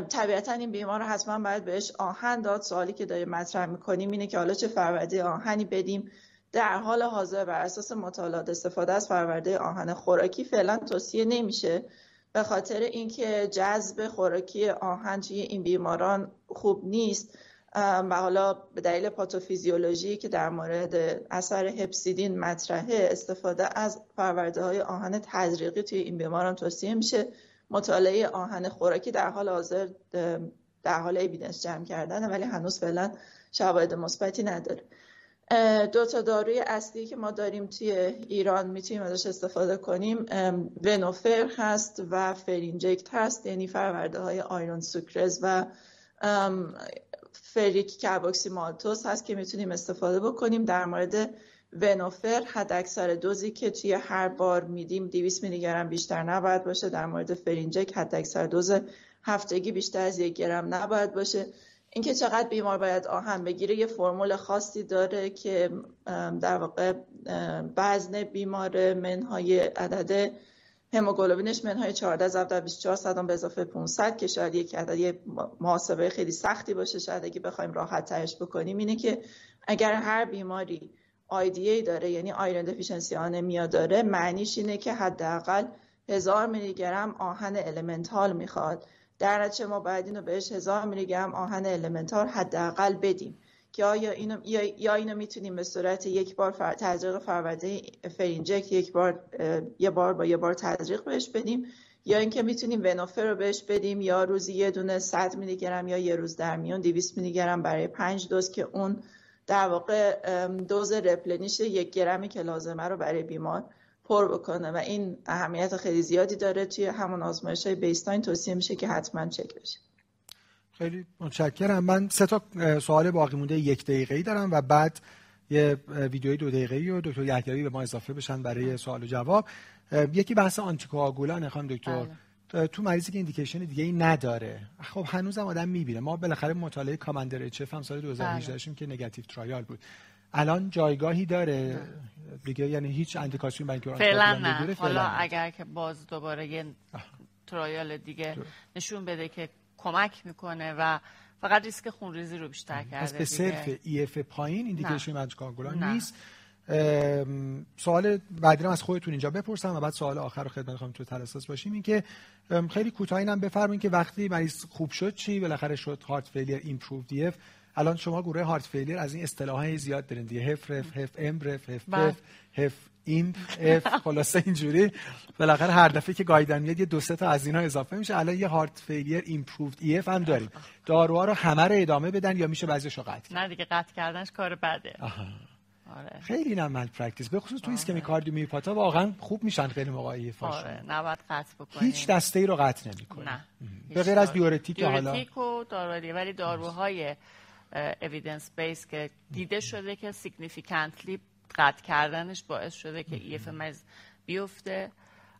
طبیعتا این بیمار رو حتما باید بهش آهن داد. سوالی که داریم مطرح می‌کنیم اینه که حالا چه فرورده آهنی بدیم. در حال حاضر بر اساس مطالعات استفاده از فرورده آهن خوراکی فعلا توصیه نمیشه. به خاطر اینکه جذب خوراکی آهن توی این بیماران خوب نیست. و حالا به دلیل پاتوفیزیولوژی که در مورد اثر هپسیدین مطرحه استفاده از فرآورده های آهن تزریقی توی این بیماران توصیه میشه. مطالعه آهن خوراکی در حال حاضر در حال evidence جمع کردن ولی هنوز فعلا شواهد مثبتی نداره. دو تا داروی اصلی که ما داریم توی ایران می‌تونیم ازش استفاده کنیم. ونوفر هست و فرینجکت هست یعنی فرآورده های iron sucrose و فریک کربوکسی مالتوز هست که می‌تونیم استفاده بکنیم. در مورد ونوفر حد اکثر دوزی که توی هر بار میدیم 200 میلی گرم بیشتر نباید باشه. در مورد فرینجک حد اکثر دوز هفتگی بیشتر از یک گرم نباید باشه. اینکه چقدر بیمار باید آهن بگیره یه فرمول خاصی داره که در واقع وزن بیمار منهای عدد هموگلوبینش منهای 14 ضرب در 24 صدام به اضافه 500 که شاید یک عدد محاسبه خیلی سختی باشه شاید اگه بخوایم راحت ترش بکنیم اینه که اگر هر بیماری ای داره یعنی iron deficiency آنمیا داره معنیش اینه که حداقل هزار میلی گرم آهن elemental می‌خواد. در نتیجه ما باید اینو بهش هزار میلی گرم آهن elemental حداقل بدیم. که آیا اینو یا, اینو می‌تونیم به صورت یک بار فر... تزریق فرآورده فرینجکت یک بار یه بار با یه بار تزریق بهش بدیم یا اینکه می‌تونیم ونوفر رو بهش بدیم یا روزی یه دونه 100 میلی گرم یا یه روز در میون 200 میلی گرم برای 5 دوز که اون در واقع دوز رپلنیش یک گرمی که لازمه رو برای بیمار پر بکنه. و این اهمیت خیلی زیادی داره توی همون آزمایش های بیستاین توصیه میشه که حتما چک بشه. خیلی متشکرم. من سه تا سوال باقی مونده. یک دقیقه ای دارم و بعد یه ویدیوی دو دقیقه ای و دکتر یحیوی به ما اضافه بشن برای سوال و جواب. یکی بحث anticoagulant خانم دکتر. بله. تو مریضی که indication دیگه ای نداره. خب هنوزم آدم می‌بینه. ما بالاخره مطالعه COMMANDER HF هم سال 2018 داشتیم که negative trial بود. الان جایگاهی داره. دیگه یعنی هیچ indication برای فعلا نه. حالا اگر که باز دوباره یه trial دیگه نشون بده که کمک می‌کنه و فقط ریسک خونریزی رو بیشتر کرده پس به صرف EF پایین indication آنتیکواگولان نیست. سوال بعدی رو از خودتون اینجا بپرسم و بعد سوال آخر رو خدمت خواهم تو تلاساز باشیم. این که خیلی کوتاه اینم بفرمایید که وقتی مریض خوب شد چی؟ بالاخره شد heart failure improved EF الان شما گروه heart failure از این اصطلاحات زیاد دارین دیگه. هف رف هف ام رف هف. پف هف این اف خلاصه اینجوری. بالاخره هر دفعه که guideline میاد یه دو سه تا از اینا اضافه میشه. الان یه heart failure improved EF هم داریم. داروها رو همه رو ادامه بدن یا میشه بعضیشو قطع نه دیگه قطع کردنش کار بده. آره. خیلی نه مال practice به خصوص تو ischemic cardiomyopathy ا واقعا خوب میشن خیلی موقعی فاشون آره نباید قطع بکنیم. هیچ دسته ای رو قطع نمی‌کنه. نه. به غیر از diuretic حالا diuretic و داروهای ولی داروهای evidence based که دیده شده که significantly قطع کردنش باعث شده که ای اف مز بیفته.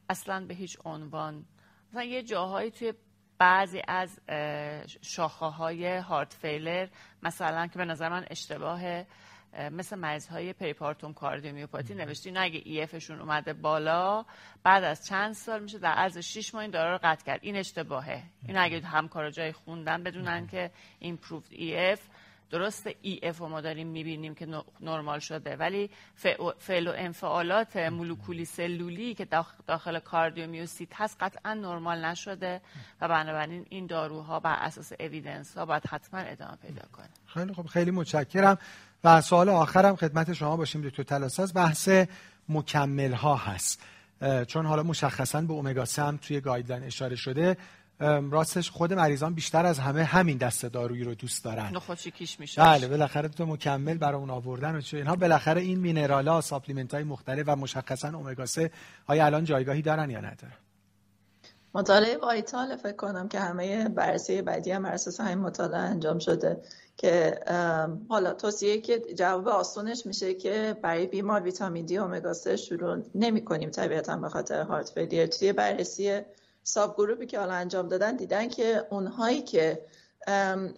اصلا به هیچ عنوان. مثلا یه جاهایی توی بعضی از شاخه های heart failure مثلا که به نظر من اشتباه مثل مریض های peripartum cardiomyopathy نوشتی نه اگه EF شون اومده بالا بعد از چند سال میشه در عرض 6 ماه این دارو رو قطع کرد. این اشتباهه. این اگه همکارا جای خوندن بدونن که improved EF درسته EF ما داریم می‌بینیم که نرمال شده ولی فعل و انفعالات مولکولی سلولی که داخل cardiomyocyte هست قطعا نرمال نشده و بنابراین این داروها بر اساس evidence ها باید حتما ادامه پیدا کنه. خیلی خب خیلی متشکرم. و سوال آخرم خدمت شما باشیم دکتر تلاساز. بحث مکمل ها هست چون حالا مشخصا به اومگا 3 هم توی guideline اشاره شده. راستش خود مریضان بیشتر از همه همین دست دارویی رو دوست دارن. نخوشی کیش میشه. بله بالاخره تو مکمل برای اون آوردن و چه اینها. بالاخره این mineral ها supplement های مختلف و مشخصا اومگا 3 آیا الان جایگاهی دارن یا ندارن؟ مطالعه VITAL فکر کنم که همه بررسی بعدی هم اساس همین مطالعه انجام شده که حالا توصیه که جواب آسونش میشه که برای بیمار ویتامین دی اومگا 3 شروع نمی کنیم طبیعتا به خاطر heart failure. توی بررسی subgroup ی که حالا انجام دادن دیدن که اونهایی که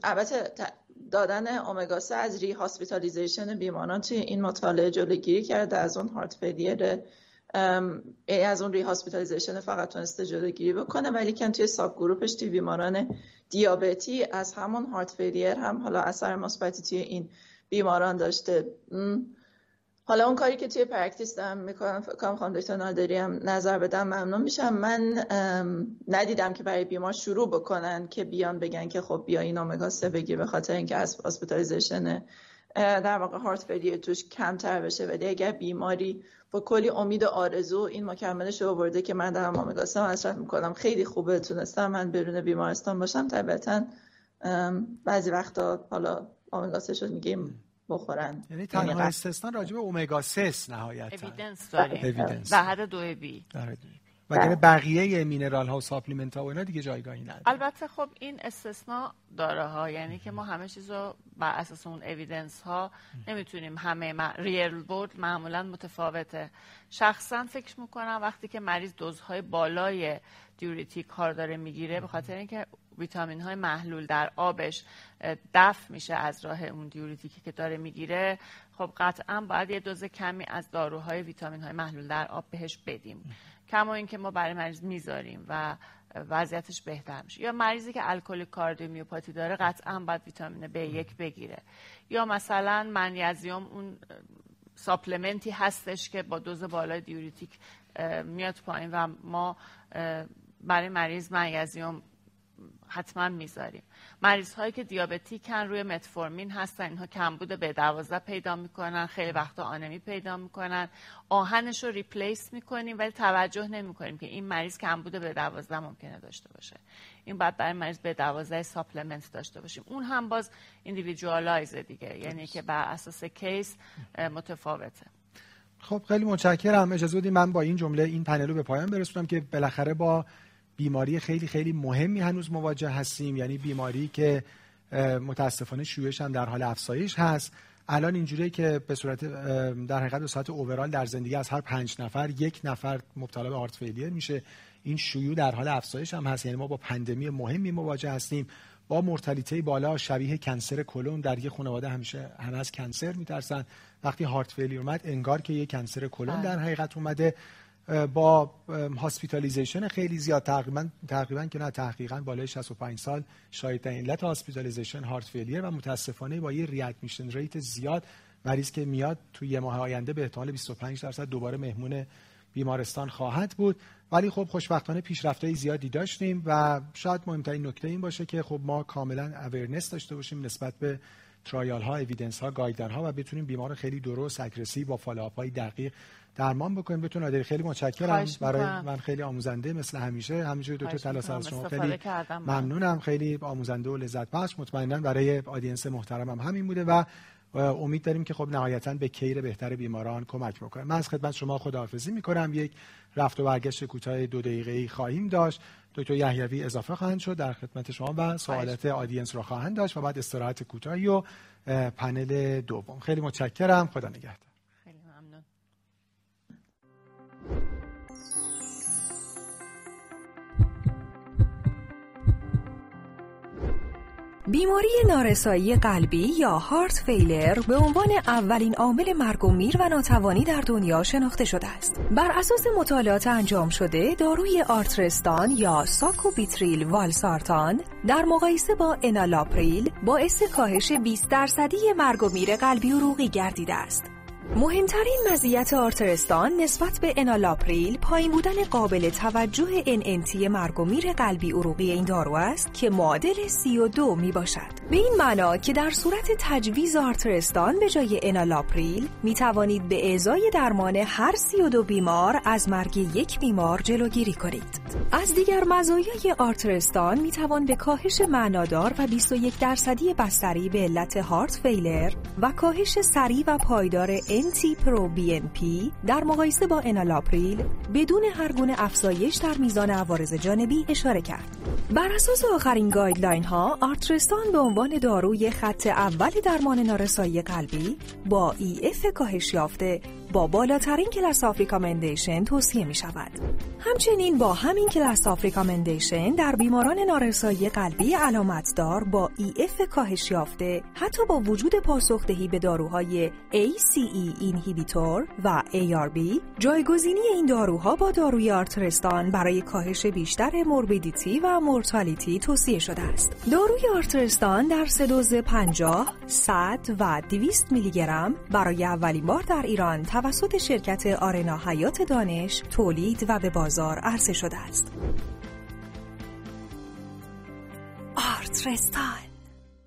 البته دادن اومگا 3 از rehospitalization بیماران توی این مطالعه جلوگیری کرده از اون heart failure از اون rehospitalization فقط تونسته جلوگیری بکنه ولیکن توی subgroup ش توی بیماران دیابتی از همون heart failure هم حالا اثر مثبتی توی این بیماران داشته. حالا اون کاری که توی practice دارم می‌کنم فکرم خانم دکتر نادری هم نظر بدم ممنون میشم. من ندیدم که برای بیمار شروع بکنن که بیان بگن که خب بیا این اومگا 3 بگیر به خاطر اینکه از hospitalization در واقع heart failure توش کمتر بشه. ولی اگر بیماری با کلی امید و آرزو این مکملش رو آورده که من دارم اومگا 3 مصرف می‌کنم خیلی خوبه تونستم من برون بیمارستان باشم طبیعتا بعضی وقتا حالا اومگا 3 شد میگیم بخورن. یعنی تنها یعنی استثنا راجع به اومگا 3 نهایتا. evidence داریم در حد 2B و بله. بقیه mineral ها و supplement ها و اینا دیگه جایگاهی نداره. البته خب این استثنا داره ها. یعنی که ما همه چیز رو بر اساس اون evidence ها نمی‌تونیم همه ریل بورد معمولا متفاوته. شخصا فکر می‌کنم وقتی که مریض دوزهای بالای دیوریتیک کار داره می‌گیره به خاطر اینکه ویتامین های محلول در آبش دفع میشه از راه اون دیوریتیکی که داره می‌گیره. خب قطعا باید یه دوز کمی از داروهای ویتامین های محلول در آب بهش بدیم. کما اینکه ما برای مریض می‌ذاریم و وضعیتش بهتر میشه. یا مریضی که الکل کاردیومیوپاتی داره قطعا باید ویتامین B1 بگیره. یا مثلا منیزیم اون supplement ی هستش که با دوز بالای diuretic میاد پایین و ما برای مریض منیزیم حتما می‌ذاریم. مریض هایی که diabetic ن روی متفورمین هستن اینها کمبود B دوازده پیدا می‌کنن خیلی وقتا آنمی پیدا می‌کنن. آهنش رو replace می‌کنیم ولی توجه نمی‌کنیم که این مریض کمبود B دوازده ممکنه داشته باشه. این باید برای مریض B دوازده supplement داشته باشیم. اون هم باز individualize دیگه یعنی که بر اساس case متفاوته. خب خیلی متشکرم. اجازه بدید من با این جمله این پنل رو به پایان برسونم که بالاخره با بیماری خیلی خیلی مهمی هنوز مواجه هستیم. یعنی بیماری که متاسفانه شیوعش هم در حال افزایش هست. الان اینجوریه که به صورت در حقیقت به صورت overall در زندگی از هر پنج نفر یک نفر مبتلا به heart failure میشه. این شیوع در حال افزایش هم هست. یعنی ما با پاندمی مهمی مواجه هستیم. با mortality بالا شبیه cancer colon در یه خانواده همیشه همه از cancer میترسن. وقتی heart failure اومد انگار که یه cancer colon بله. در حقیقت اومده. با hospitalization خیلی زیاد تقریبا تقریبا که نه تحقیقا بالای 65 سال شاید علت hospitalization heart failure و متاسفانه با یه readmission rate زیاد مریض که میاد توی یه ماه آینده به احتمال 25 درصد دوباره مهمون بیمارستان خواهد بود. ولی خب خوشبختانه پیشرفت‌های زیادی داشتیم و شاید مهمترین نکته این باشه که خب ما کاملا awareness داشته باشیم نسبت به trial ها evidence ها guideline ها و بتونیم بیمار خیلی درست aggressive با follow-up های دقیق درمان بکنیم. دکتر نادری خیلی متشکرم. برای من خیلی آموزنده مثل همیشه. همینجوری دکتر تلاس از شما. خیلی ممنونم. خیلی آموزنده و لذت بخش مطمئنا برای audience محترمم همین بوده و امید داریم که خب نهایتا به کیر بهتر بیماران کمک بکنه. من از خدمت شما خداحافظی می‌کنم. یک رفت و برگشت کوتاه دو دقیقه ای خواهیم داشت. دکتر یحیوی اضافه خواهند شد. در خدمت شما و سوالات آدینس را خواهند داشت و بعد استراحت کوتاهی و پنل دوم. خیلی متشکرم. خدا نگهدار. بیماری نارسایی قلبی یا heart failure به عنوان اولین عامل مرگ و میر و ناتوانی در دنیا شناخته شده است. بر اساس مطالعات انجام شده، داروی آرترستان یا ساکوبیتریل والسارتان در مقایسه با انالاپریل باعث کاهش 20 درصدی مرگ و میر قلبی عروقی گردیده است. مهمترین مزیت آرترستان نسبت به انالاپریل پایین بودن قابل توجه NNT مرگ و میر قلبی عروقی این دارو است که معادل 32 می باشد. به این معنا که در صورت تجویز آرترستان به جای انالاپریل می توانید به ازای درمان هر 32 بیمار از مرگ یک بیمار جلوگیری کنید. از دیگر مزایای آرترستان می توان به کاهش معنادار و 21 درصدی بستری به علت heart failure و کاهش سریع و پایدار NT-proBNP در مقایسه با انالاپریل بدون هر گونه افزایش در میزان عوارض جانبی اشاره کرد. بر اساس آخرین guideline ها آرترستان به عنوان داروی خط اول درمان نارسایی قلبی با EF کاهش یافته با بالاترین class of recommendation توصیه می شود. همچنین با همین class of recommendation در بیماران نارسایی قلبی علامتدار با EF کاهش یافته حتی با وجود پاسخدهی به داروهای ACE inhibitor و ARB جایگزینی این داروها با داروی آرترستان برای کاهش بیشتر morbidity و mortality توصیه شده است. داروی آرترستان در سه دوز 50, 100 و 200 میلی گرم برای اولین بار در ایران توسط شرکت آرنا حیات دانش تولید و به بازار عرضه شده است. آرترستان